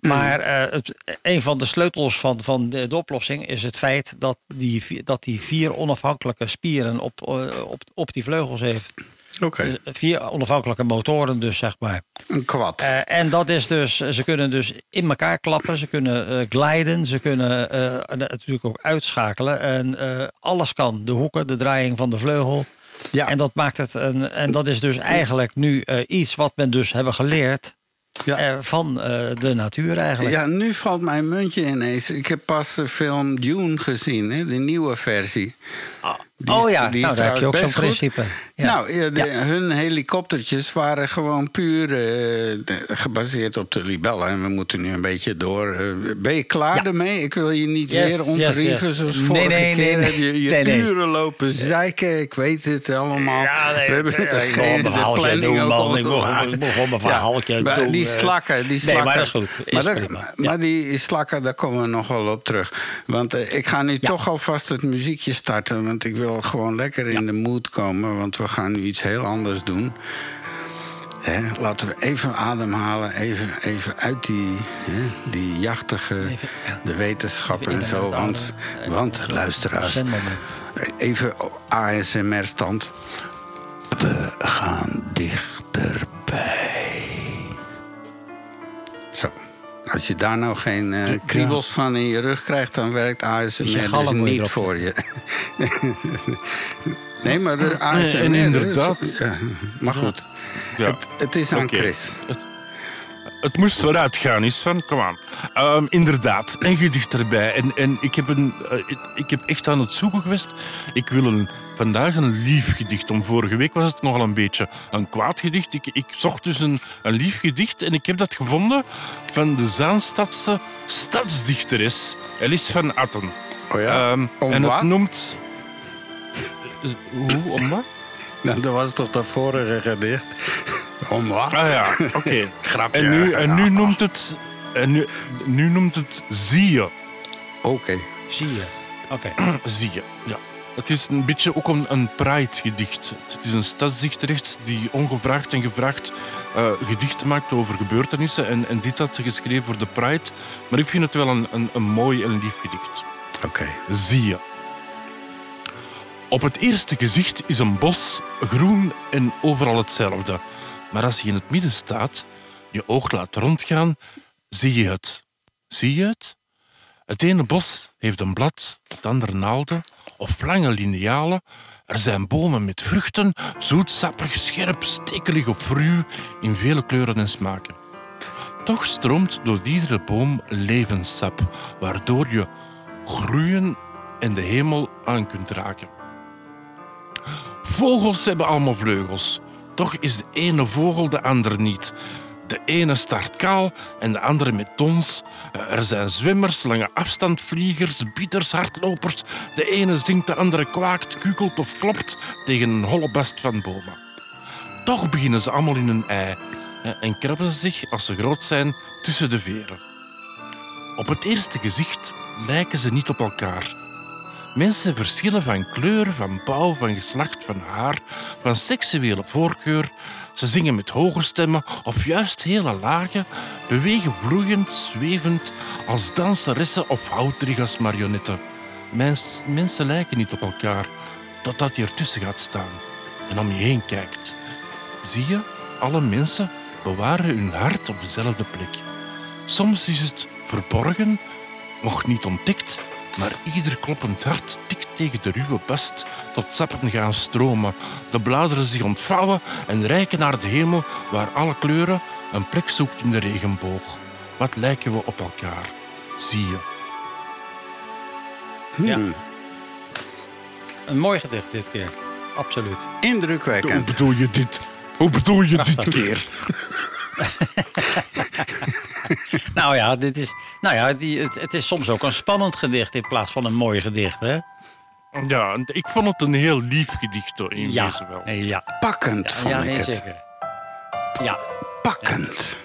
Maar eh, het, een van de sleutels van, van de, de oplossing is het feit dat die, dat die vier onafhankelijke spieren op, op, op die vleugels heeft. Dus vier onafhankelijke motoren dus, zeg maar. een kwad. Eh, en dat is dus, ze kunnen dus in elkaar klappen, ze kunnen eh gliden, ze kunnen eh, natuurlijk ook uitschakelen. En eh, alles kan, de hoeken, de draaiing van de vleugel. ja, En dat maakt het een, en dat is dus eigenlijk nu eh, iets wat men dus hebben geleerd ja. eh, van eh, de natuur eigenlijk. Ja, nu valt mijn muntje ineens. Ik heb pas de film Dune gezien, hè, de nieuwe versie. Die is- oh ja, die is nou, daar heb je ook zo'n principe. Ja. Nou, ja, de- Ja. hun helikoptertjes waren gewoon puur eh, gebaseerd op de libellen. En we moeten nu een beetje door. eh, ben je klaar Ja. ermee? Ik wil je niet Yes, weer ontrieven yes. zoals Nee, vorige nee, keer. nee, heb je je uren lopen zeiken. Ik weet het allemaal. Ja, nee, we hebben het wil geen- de planning doen, ook al Ik gewoon mijn verhaaltje maar Die eh. slakken, die Nee, slakken. maar dat is goed. Maar, die slakken, daar komen we nog wel op terug. Want eh, ik ga nu toch alvast het muziekje starten. Want ik wil gewoon lekker in de mood komen. Want we gaan nu iets heel anders doen. Laten we even ademhalen, even, even uit die, die jachtige, Even, ja. de wetenschap en zo. Want, want luisteraars, even ASMR-stand. We gaan dichterbij. Zo. Als je daar nou geen eh, kriebels van in je rug krijgt, dan werkt ASMR dus niet voor je. nee, maar de ASMR... en inderdaad. ja, maar goed, Ja. het, het is aan Oké. Chris. Het, het moest vooruit gaan, is van, kom aan. Ehm, inderdaad, een gedicht erbij. En, en ik, heb een, eh, ik, ik heb echt aan het zoeken geweest. Ik wil een, vandaag een lief gedicht. Om vorige week was het nogal een beetje een kwaad gedicht. Ik, ik zocht dus een, een lief gedicht en ik heb dat gevonden van de Zaanstadse stadsdichteres Elis van Atten. Oh ja? Ehm, Om en wat? het noemt... Hoe, om wat? Nou, dat was toch dat vorige gedicht? Om wat? Ah ja, oké. Grapje. En nu, en nu noemt het... En nu, nu noemt het Zie je. Oké. Zie je. Oké. Zie je, ja. Het is een beetje ook een, een pride-gedicht. Het is een stadsdichteres die ongevraagd en gevraagd eh, gedichten maakt over gebeurtenissen. En, en dit had ze geschreven voor de pride. Maar ik vind het wel een, een, een mooi en lief gedicht. Oké. Zie je. Op het eerste gezicht is een bos groen en overal hetzelfde. Maar als je in het midden staat, je oog laat rondgaan, zie je het. Zie je het? Het ene bos heeft een blad, het andere naalden of lange linealen. Er zijn bomen met vruchten, zoet, sappig, scherp, stekelig of ruw, in vele kleuren en smaken. Toch stroomt door iedere boom levenssap, waardoor je groeien en de hemel aan kunt raken. Vogels hebben allemaal vleugels. Toch is de ene vogel de andere niet. De ene start kaal en de andere met dons. Er zijn zwemmers, lange afstandvliegers, bieters, hardlopers. De ene zingt, de andere kwaakt, kukelt of klopt tegen een holle bast van bomen. Toch beginnen ze allemaal in een ei hè, en krabben ze zich, als ze groot zijn, tussen de veren. Op het eerste gezicht lijken ze niet op elkaar. Mensen verschillen van kleur, van bouw, van geslacht, van haar, van seksuele voorkeur. Ze zingen met hoge stemmen of juist hele lage, bewegen vloeiend, zwevend, als danseressen of houterig marionetten. Mens, mensen lijken niet op elkaar, totdat je ertussen gaat staan en om je heen kijkt. Zie je, alle mensen bewaren hun hart op dezelfde plek. Soms is het verborgen, nog niet ontdekt, maar ieder kloppend hart tikt tegen de ruwe bast tot sappen gaan stromen, de bladeren zich ontvouwen en reiken naar de hemel waar alle kleuren een plek zoekt in de regenboog. Wat lijken we op elkaar? Zie je. Ja. Een mooi gedicht dit keer. Absoluut. Hoe Indrukwekkend. bedoel je dit? Hoe bedoel je dit keer? Nou ja, dit is, nou ja die, het, het is soms ook een spannend gedicht in plaats van een mooi gedicht, hè? Ja, ik vond het een heel lief gedicht hoor, in Ja, wezen wel. ja. Pakkend Ja, vond ja ik het. zeker. Ja, Pakkend.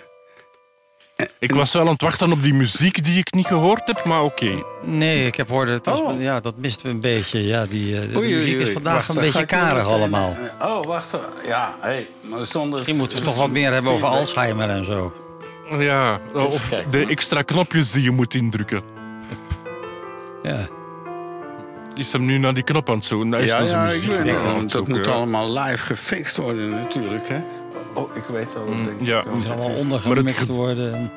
Ik was wel aan het wachten op die muziek die ik niet gehoord heb, maar oké. nee, ik heb hoorde, het was, Oh. ja, dat misten we een beetje. Ja, die, eh, de Oei, oei, muziek is vandaag Wacht, een beetje karig allemaal. eh, Oh, wacht. Ja, hé. maar zonder... Misschien moeten we het toch wat meer hebben over Alzheimer en zo. Ja, of de extra knopjes die je moet indrukken. Ja. Is hem nu naar die knop aan het zoeken? Ja, ja, ik want Dat moet allemaal live gefixt worden natuurlijk, hè. Oh, ik weet al. Mm, denk ik ja. al. Het moet allemaal Maar het ondergemixt ge- worden.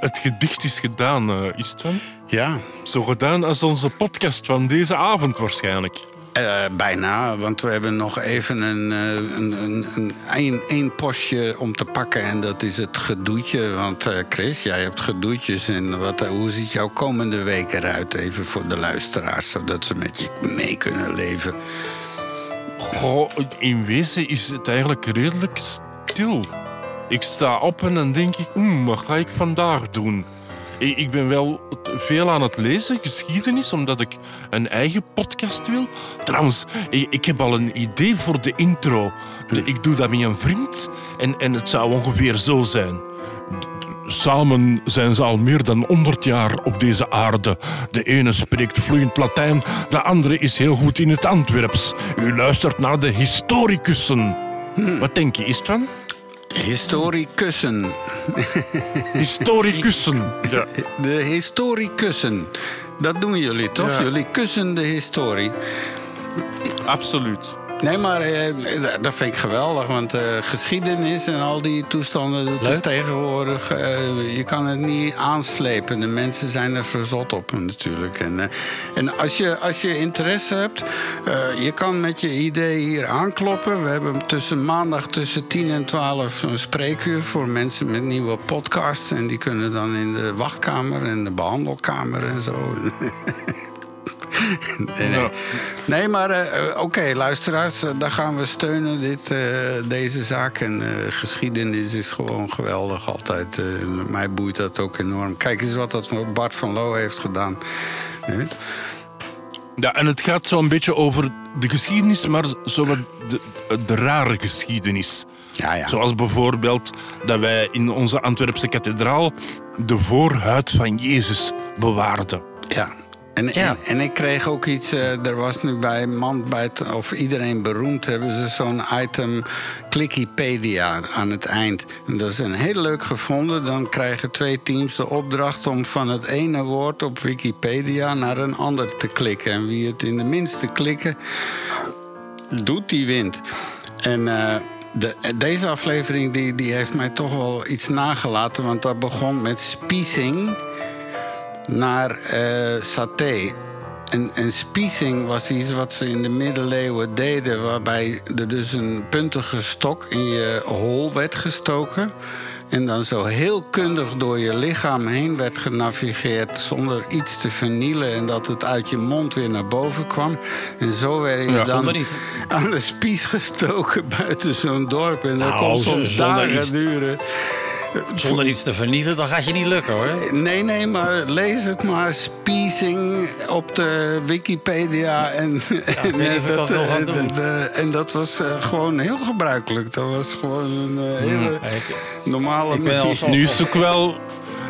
Het gedicht is gedaan, eh, is het dan? Ja, Zo gedaan als onze podcast van deze avond waarschijnlijk. eh, bijna. Want we hebben nog even een, eh, een, een, een, een, één postje om te pakken. En dat is het gedoetje. Want eh, Chris, jij hebt gedoetjes. En wat, eh, hoe ziet jouw komende week eruit? Even voor de luisteraars, zodat ze met je mee kunnen leven. Goh, in wezen is het eigenlijk redelijk Ik sta op en dan denk ik, hmm, wat ga ik vandaag doen? Ik ben wel veel aan het lezen, geschiedenis, omdat ik een eigen podcast wil. Trouwens, ik, heb al een idee voor de intro. Ik doe dat met een vriend en, en het zou ongeveer zo zijn. Samen zijn ze al meer dan 100 jaar op deze aarde. De ene spreekt vloeiend Latijn, de andere is heel goed in het Antwerps. U luistert naar de historicussen. Wat denk je, is het van? Historicussen. Historicussen. Ja. De historicussen. Dat doen jullie toch? Ja. Jullie kussen de historie. Absoluut. Nee, maar eh, dat vind ik geweldig. Want eh, geschiedenis en al die toestanden, dat is tegenwoordig... eh, je kan het niet aanslepen. De mensen zijn er verzot op natuurlijk. En, eh, en als, je, als je interesse hebt, eh, je kan met je idee hier aankloppen. We hebben tussen maandag tussen 10 en 12 zo'n spreekuur... voor mensen met nieuwe podcasts. En die kunnen dan in de wachtkamer en de behandelkamer en zo... Nee, nee. nee maar eh, eh, oké, luisteraars, eh, daar gaan we steunen, dit, deze zaak. En geschiedenis is gewoon geweldig altijd. Mij boeit dat ook enorm. Kijk eens wat dat voor Bart van Loo heeft gedaan. Ja, en het gaat zo een beetje over de geschiedenis, maar zo wat de, de rare geschiedenis. Ja, ja. Zoals bijvoorbeeld dat wij in onze Antwerpse kathedraal de voorhuid van Jezus bewaarden. Ja. En, Ja. en, en ik kreeg ook iets, eh, er was nu bij Mandbijt, of iedereen beroemd, hebben ze zo'n item Clickipedia aan het eind. En dat is een heel leuk gevonden. Dan krijgen twee teams de opdracht om van het ene woord op Wikipedia naar een ander te klikken. En wie het in de minste klikken doet, die wint. En eh, de, deze aflevering die, die heeft mij toch wel iets nagelaten, want dat begon met spiesing naar eh, saté. En, en spiesing was iets wat ze in de middeleeuwen deden... waarbij er dus een puntige stok in je hol werd gestoken... en dan zo heel kundig door je lichaam heen werd genavigeerd... zonder iets te vernielen en dat het uit je mond weer naar boven kwam. En zo werd je Ja, dan aan de spies gestoken buiten zo'n dorp. En dat Nou, kon soms dagen iets. duren. Zonder iets te vernielen, dan gaat je niet lukken hoor. Nee, nee, maar lees het maar. Spiesing op de Wikipedia. En, en, of ik dat gaan eh, doen. dat, eh, en dat was eh, gewoon heel gebruikelijk. Dat was gewoon een eh, hele normale ik ben al manier. zo- Nu is het ook wel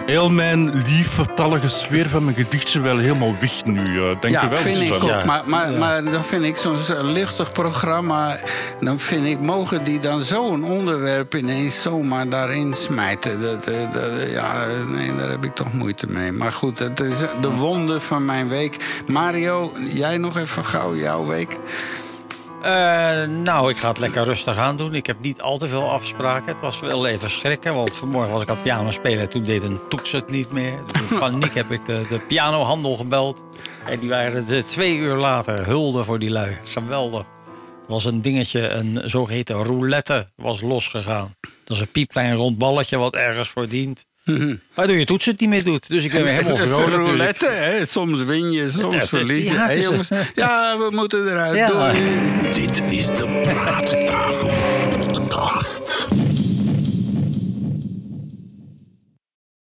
heel mijn lieftallige sfeer van mijn gedichtje wel helemaal weg nu. eh. Dank Ja, je wel. vind ik Suzanne. ook. Ja. Maar, maar, maar dan vind ik zo'n zo luchtig programma... dan vind ik, mogen die dan zo'n onderwerp ineens zomaar daarin smijten. Dat, dat, ja, nee, daar heb ik toch moeite mee. Maar goed, het is de wonde van mijn week. Mario, jij nog even gauw jouw week? Eh, nou, ik ga het lekker rustig aan doen. Ik heb niet al te veel afspraken. Het was wel even schrikken, want vanmorgen was ik aan het piano spelen. en Toen deed een toets het niet meer. Dus in paniek heb ik de, de pianohandel gebeld. En die waren de twee uur later. Hulde voor die lui. Geweldig. Er was een dingetje, een zogeheten roulette, was losgegaan. Dat is een piepklein rond balletje wat ergens voor dient. Waardoor je toets het niet meer doet. Dus ik ben helemaal Dat is de vrolijk. dus ik- roulette, hè? Soms win je, soms het- verlies je. ja, het jongens, ja, we moeten eruit. Ja. Doei. Dit is de Praattafel Podcast.